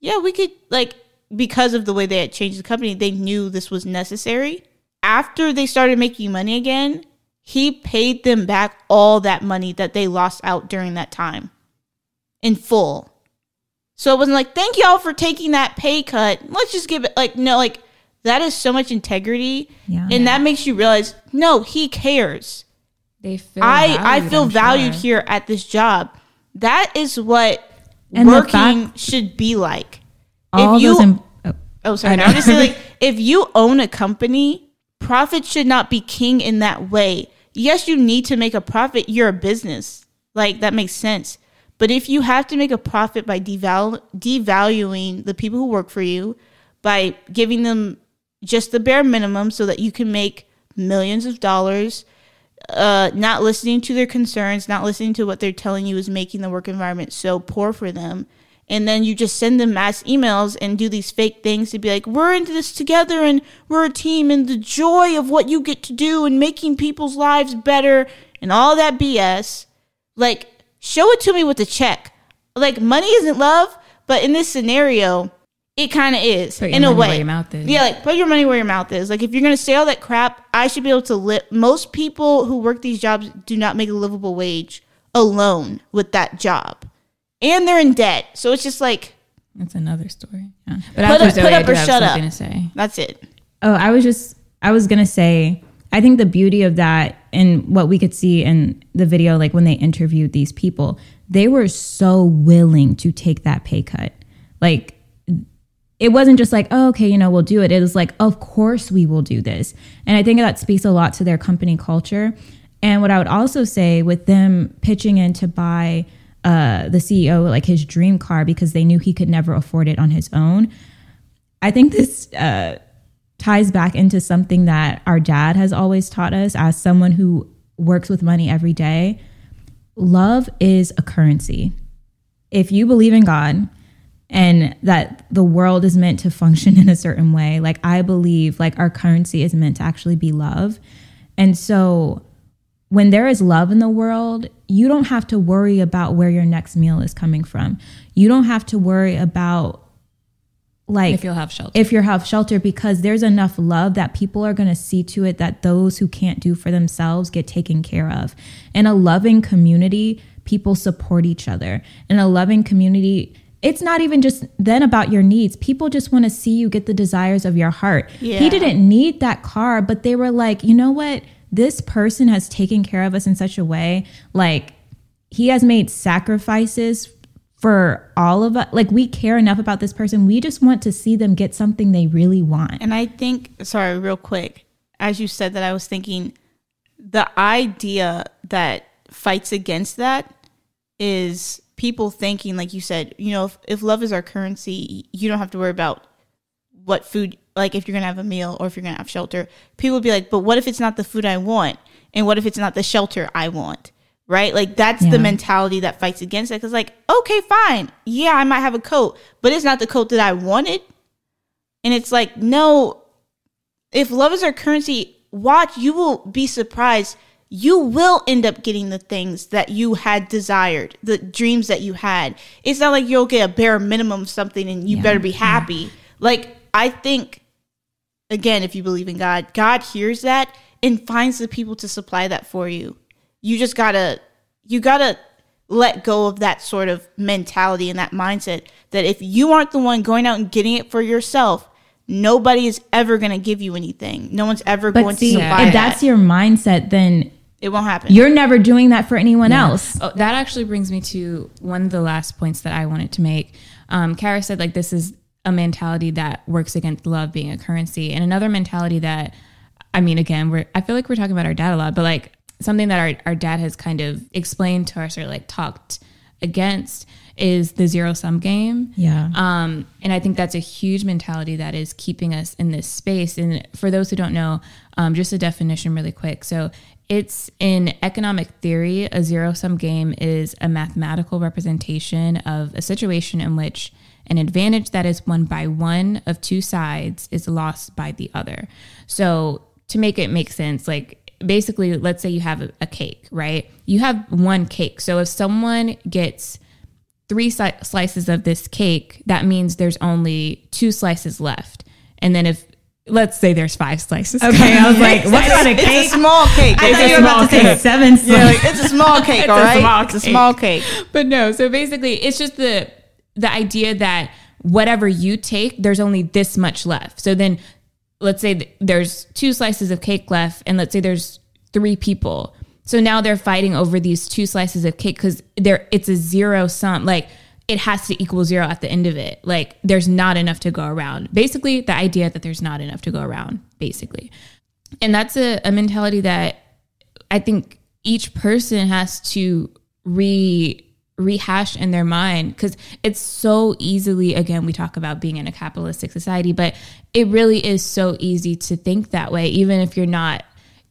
yeah, we could, like, because of the way they had changed the company, they knew this was necessary. After they started making money again, he paid them back all that money that they lost out during that time in full. So it wasn't like, thank y'all for taking that pay cut. Let's just give it, like, no, like, that is so much integrity. Yeah. And that makes you realize, no, he cares. They feel. I I feel I'm valued sure. here at this job. That is what And working fact- should be like. All if you those em- oh, oh sorry, I. I'm just like if you own a company, profit should not be king in that way. Yes, you need to make a profit. You're a business. Like that makes sense. But if you have to make a profit by deval- devaluing the people who work for you, by giving them just the bare minimum so that you can make millions of dollars, uh, not listening to their concerns, not listening to what they're telling you is making the work environment so poor for them. And then you just send them mass emails and do these fake things to be like, we're into this together and we're a team and the joy of what you get to do and making people's lives better and all that BS. Like, show it to me with a check. Like, money isn't love, but in this scenario, it kind of is in a way. where your mouth is. Yeah, like put your money where your mouth is. Like if you're gonna say all that crap, I should be able to live. Most people who work these jobs do not make a livable wage alone with that job, and they're in debt. So it's just like That's another story. Yeah. But Put after up- Zoe, put I up or shut up. to say. that's it. Oh, I was just I was gonna say I think the beauty of that and what we could see in the video, like when they interviewed these people, they were so willing to take that pay cut. Like it wasn't just like, oh, okay, you know, we'll do it. It was like, of course we will do this. And I think that speaks a lot to their company culture. And what I would also say with them pitching in to buy uh, the CEO like his dream car because they knew he could never afford it on his own. I think this uh, ties back into something that our dad has always taught us as someone who works with money every day. Love is a currency. If you believe in God, and that the world is meant to function in a certain way. Like I believe like our currency is meant to actually be love. And so when there is love in the world, you don't have to worry about where your next meal is coming from. You don't have to worry about like if you'll have shelter. if you have shelter because there's enough love that people are going to see to it that those who can't do for themselves get taken care of. In a loving community, people support each other. In a loving community, it's not even just then about your needs. People just want to see you get the desires of your heart. Yeah. He didn't need that car, but they were like, you know what? This person has taken care of us in such a way. Like, he has made sacrifices for all of us. Like, we care enough about this person. We just want to see them get something they really want. And I think, sorry, real quick, as you said that, I was thinking the idea that fights against that is people thinking, like you said, you know, if, if love is our currency, you don't have to worry about what food, like if you're going to have a meal or if you're going to have shelter. People would be like, but what if it's not the food I want? And what if it's not the shelter I want? Right? Like that's Yeah. the mentality that fights against it. Cause like, okay, fine. Yeah, I might have a coat, but it's not the coat that I wanted. And it's like, no, if love is our currency, watch, you will be surprised. You will end up getting the things that you had desired, the dreams that you had. It's not like you'll get a bare minimum of something and you Yeah, better be happy. Like, I think, again, if you believe in God, God hears that and finds the people to supply that for you. You just gotta, you gotta let go of that sort of mentality and that mindset that if you aren't the one going out and getting it for yourself, nobody is ever going to give you anything. No one's ever But going see, to supply if that's that. your mindset, then it won't happen. you're never doing that for anyone else. Oh, that actually brings me to one of the last points that I wanted to make. Um, Kara said like this is a mentality that works against love being a currency, and another mentality that, I mean, again, we're I feel like we're talking about our dad a lot, but like something that our our dad has kind of explained to us or like talked against is the zero sum game. Yeah. Um, and I think that's a huge mentality that is keeping us in this space. And for those who don't know, um, just a definition really quick. So it's in economic theory, a zero sum game is a mathematical representation of a situation in which an advantage that is won by one of two sides is lost by the other. So to make it make sense, like basically, let's say you have a, cake, right? You have one cake. So if someone gets three slices of this cake, that means there's only two slices left. And then if let's say there's five slices. Okay, I was like, what kind of cake? it's cake? a small cake. I It's thought you were about to small say cake. seven Yeah, slices. like, it's a small cake, It's all small it's a small cake. but no, so basically it's just the the idea that whatever you take, there's only this much left. So then let's say th- there's two slices of cake left and let's say there's three people. So now they're fighting over these two slices of cake cuz there it's a zero sum like it has to equal zero at the end of it. Like there's not enough to go around. Basically, the idea that there's not enough to go around, basically. And that's a, a mentality that I think each person has to re rehash in their mind because it's so easily again we talk about being in a capitalistic society but it really is so easy to think that way even if you're not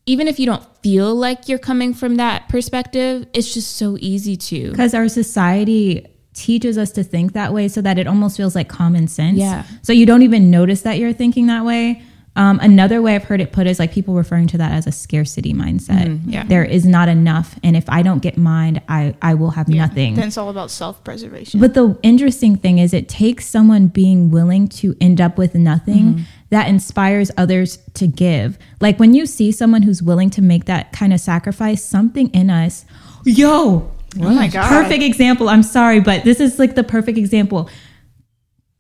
even if you don't feel like you're coming from that perspective it's just so easy to Because our society teaches us to think that way so that it almost feels like common sense. Yeah. So you don't even notice that you're thinking that way. Um, another way I've heard it put is like people referring to that as a scarcity mindset. yeah. There is not enough. And if I don't get mine, I, I will have nothing. Then it's all about self preservation. But the interesting thing is, it takes someone being willing to end up with nothing that inspires others to give. Like when you see someone who's willing to make that kind of sacrifice, something in us, yo, Oh my God. perfect example. I'm sorry, but this is like the perfect example.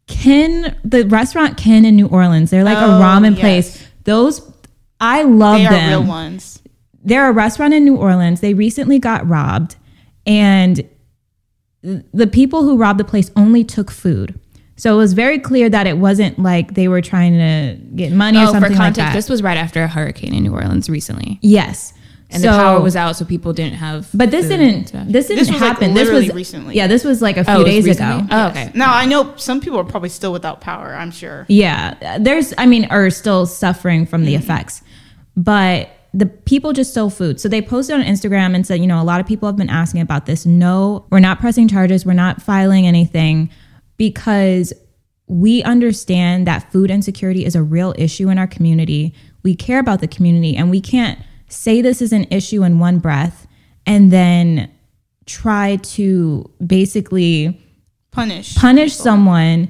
Ken, the restaurant Ken in New Orleans, they're like Oh, a ramen yes. place. Those, I love They are them real ones. they're a restaurant in New Orleans. They recently got robbed, and the people who robbed the place only took food. So it was very clear that it wasn't like they were trying to get money or Oh, for something like that. this was right after a hurricane in New Orleans recently, yes, and So- the power was out, so people didn't have. But this food didn't. stuff. This didn't This was, like, happen. this was recently. Yeah, this was like a few Oh, days recently? ago. Oh, okay. Now I know some people are probably still without power. I'm sure. Yeah, there's, I mean, are still suffering from the mm-hmm. effects, but the people just stole food. So they posted on Instagram and said, you know, a lot of people have been asking about this. No, we're not pressing charges. We're not filing anything because we understand that food insecurity is a real issue in our community. We care about the community and we can't say this is an issue in one breath and then try to basically Punish. punish someone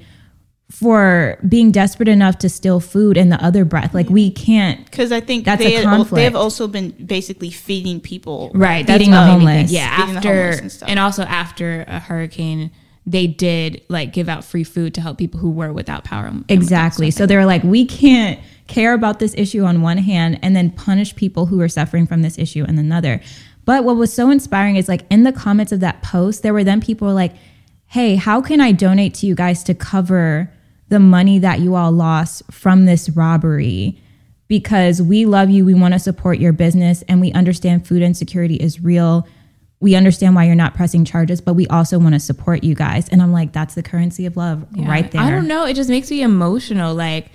for being desperate enough to steal food in the other breath. Like we can't. Because I think That's they, a had al- they conflict. have also been basically feeding people. right that's feeding the what made me homeless. think- yeah after homeless and, and also after a hurricane they did like give out free food to help people who were without power Exactly. So they were like, we can't care about this issue on one hand and then punish people who are suffering from this issue on another. But what was so inspiring is like in the comments of that post, there were then people like, hey, how can I donate to you guys to cover the money that you all lost from this robbery? Because we love you, we want to support your business, and we understand food insecurity is real. We understand why you're not pressing charges, but we also want to support you guys. And I'm like, that's the currency of love Yeah. right there. I don't know. It just makes me emotional. Like,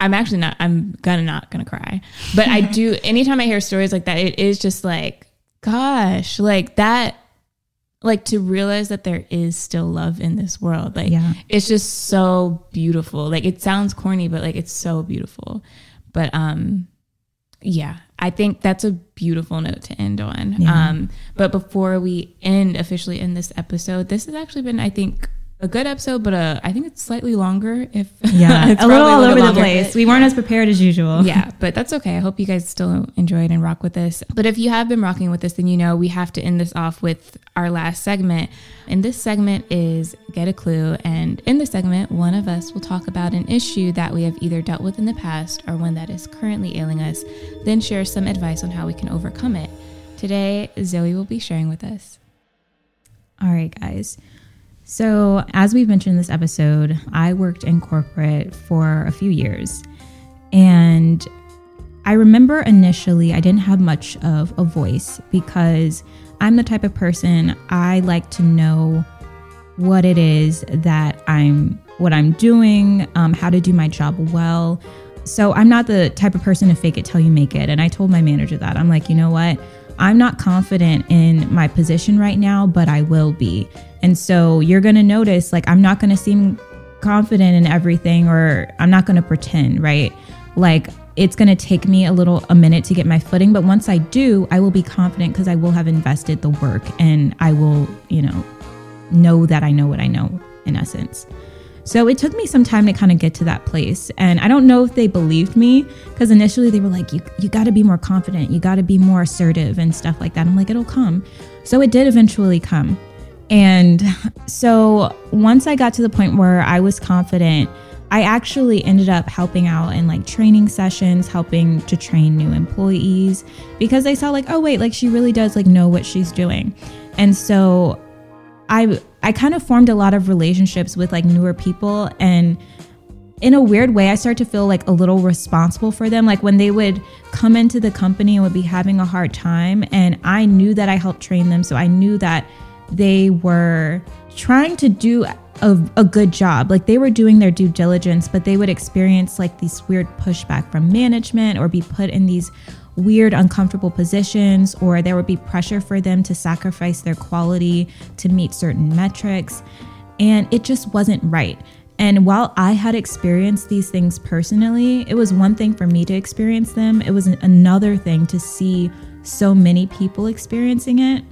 I'm actually not. I'm gonna not gonna cry, but I do. Anytime I hear stories like that, it is just like, gosh, like that. Like to realize that there is still love in this world. Like, Yeah. it's just so beautiful. Like it sounds corny, but like it's so beautiful. But um, yeah, I think that's a beautiful note to end on. Yeah. Um, but before we end officially in this episode, this has actually been, I think, a good episode, but uh, I think it's slightly longer. If Yeah, It's a little all over the place. We weren't as prepared as usual. Yeah, but that's okay. I hope you guys still enjoyed and rock with this. But if you have been rocking with this, then you know we have to end this off with our last segment. And this segment is Get a Clue. And in this segment, one of us will talk about an issue that we have either dealt with in the past or one that is currently ailing us, then share some advice on how we can overcome it. Today, Zoe will be sharing with us. All right, guys. So, as we've mentioned in this episode, I worked in corporate for a few years. And I remember initially I didn't have much of a voice because I'm the type of person I like to know what it is that I'm what I'm doing, um, how to do my job well. So I'm not the type of person to fake it till you make it. And I told my manager that. I'm like, you know what? I'm not confident in my position right now, but I will be. And so you're going to notice like I'm not going to seem confident in everything or I'm not going to pretend, right? Like it's going to take me a little a minute to get my footing, but once I do, I will be confident because I will have invested the work and I will, you know, know that I know what I know in essence. So it took me some time to kind of get to that place. And I don't know if they believed me because initially they were like, you, you got to be more confident. You got to be more assertive and stuff like that. I'm like, it'll come. So it did eventually come. And so once I got to the point where I was confident, I actually ended up helping out in like training sessions, helping to train new employees because they saw like, oh wait, like she really does like know what she's doing. And so I I kind of formed a lot of relationships with like newer people and in a weird way I start to feel like a little responsible for them like when they would come into the company and would be having a hard time and I knew that I helped train them so I knew that they were trying to do a, a good job like they were doing their due diligence but they would experience like these weird pushback from management or be put in these weird, uncomfortable positions, or there would be pressure for them to sacrifice their quality to meet certain metrics. And it just wasn't right. And while I had experienced these things personally, it was one thing for me to experience them, it was another thing to see so many people experiencing it.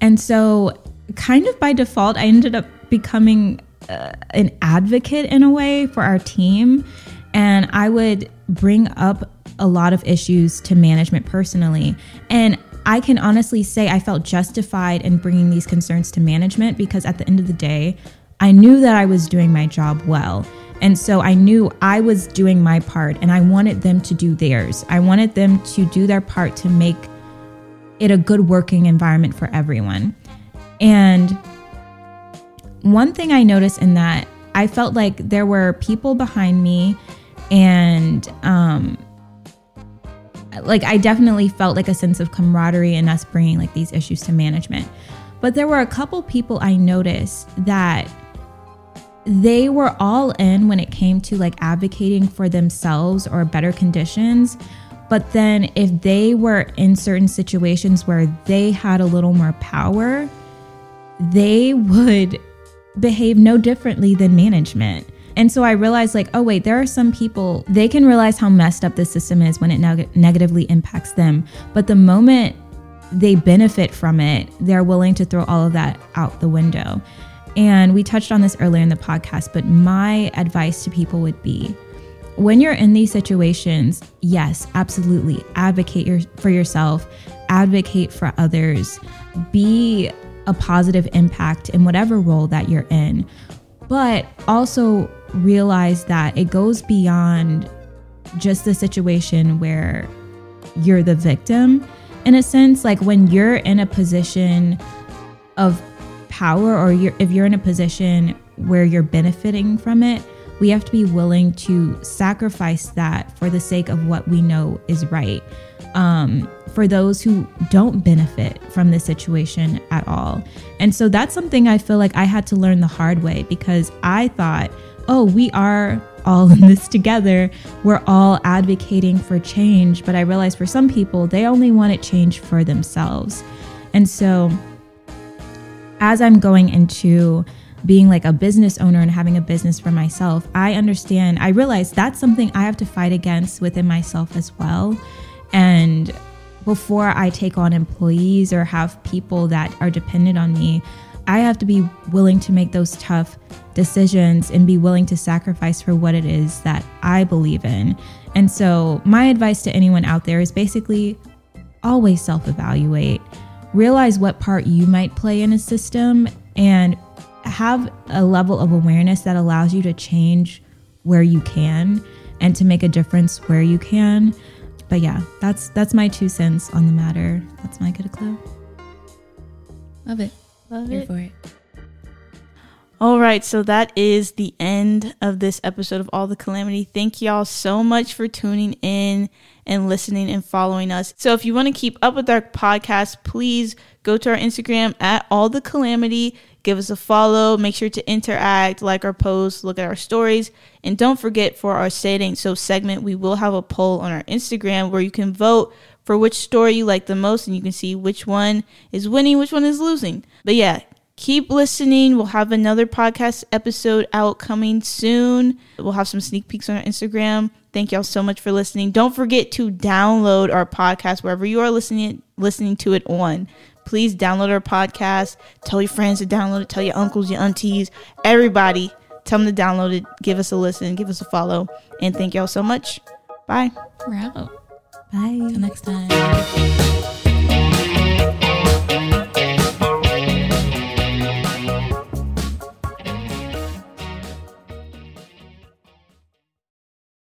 And so, kind of by default, I ended up becoming uh, an advocate in a way for our team. And I would bring up a lot of issues to management personally. And I can honestly say I felt justified in bringing these concerns to management because at the end of the day, I knew that I was doing my job well. And so I knew I was doing my part and I wanted them to do theirs. I wanted them to do their part to make it a good working environment for everyone. And one thing I noticed in that, I felt like there were people behind me and um like I definitely felt like a sense of camaraderie in us bringing like these issues to management. But there were a couple people I noticed that they were all in when it came to like advocating for themselves or better conditions. But then if they were in certain situations where they had a little more power, they would behave no differently than management. And so I realized, like, oh, wait, there are some people, they can realize how messed up the system is when it neg- negatively impacts them. But the moment they benefit from it, they're willing to throw all of that out the window. And we touched on this earlier in the podcast, but my advice to people would be when you're in these situations, yes, absolutely, advocate your, for yourself, advocate for others, be a positive impact in whatever role that you're in. But also realize that it goes beyond just the situation where you're the victim. In a sense, like when you're in a position of power or you're, if you're in a position where you're benefiting from it, we have to be willing to sacrifice that for the sake of what we know is right. Um, for those who don't benefit from this situation at all. And so that's something I feel like I had to learn the hard way because I thought, oh, we are all in this together. We're all advocating for change. But I realized for some people, they only want it change for themselves. And so as I'm going into being like a business owner and having a business for myself, I understand, I realize that's something I have to fight against within myself as well. And before I take on employees or have people that are dependent on me, I have to be willing to make those tough decisions and be willing to sacrifice for what it is that I believe in. And so, my advice to anyone out there is basically always self evaluate, realize what part you might play in a system, and have a level of awareness that allows you to change where you can and to make a difference where you can. But yeah, that's that's my two cents on the matter. That's my good clue. Love it. Love Here it. for it. All right, so that is the end of this episode of All the Calamity. Thank y'all so much for tuning in and listening and following us. So if you want to keep up with our podcast, please go to our Instagram at All the Calamity. Give us a follow. Make sure to interact, like our posts, look at our stories, and don't forget for our Say So segment, we will have a poll on our Instagram where you can vote for which story you like the most, and you can see which one is winning, which one is losing. But yeah, keep listening. We'll have another podcast episode out coming soon. We'll have some sneak peeks on our Instagram. Thank y'all so much for listening. Don't forget to download our podcast wherever you are listening listening to it on. Please download our podcast. Tell your friends to download it. Tell your uncles, your aunties, everybody. Tell them to download it. Give us a listen. Give us a follow. And thank y'all so much. Bye. We're out. Bye. Till next time.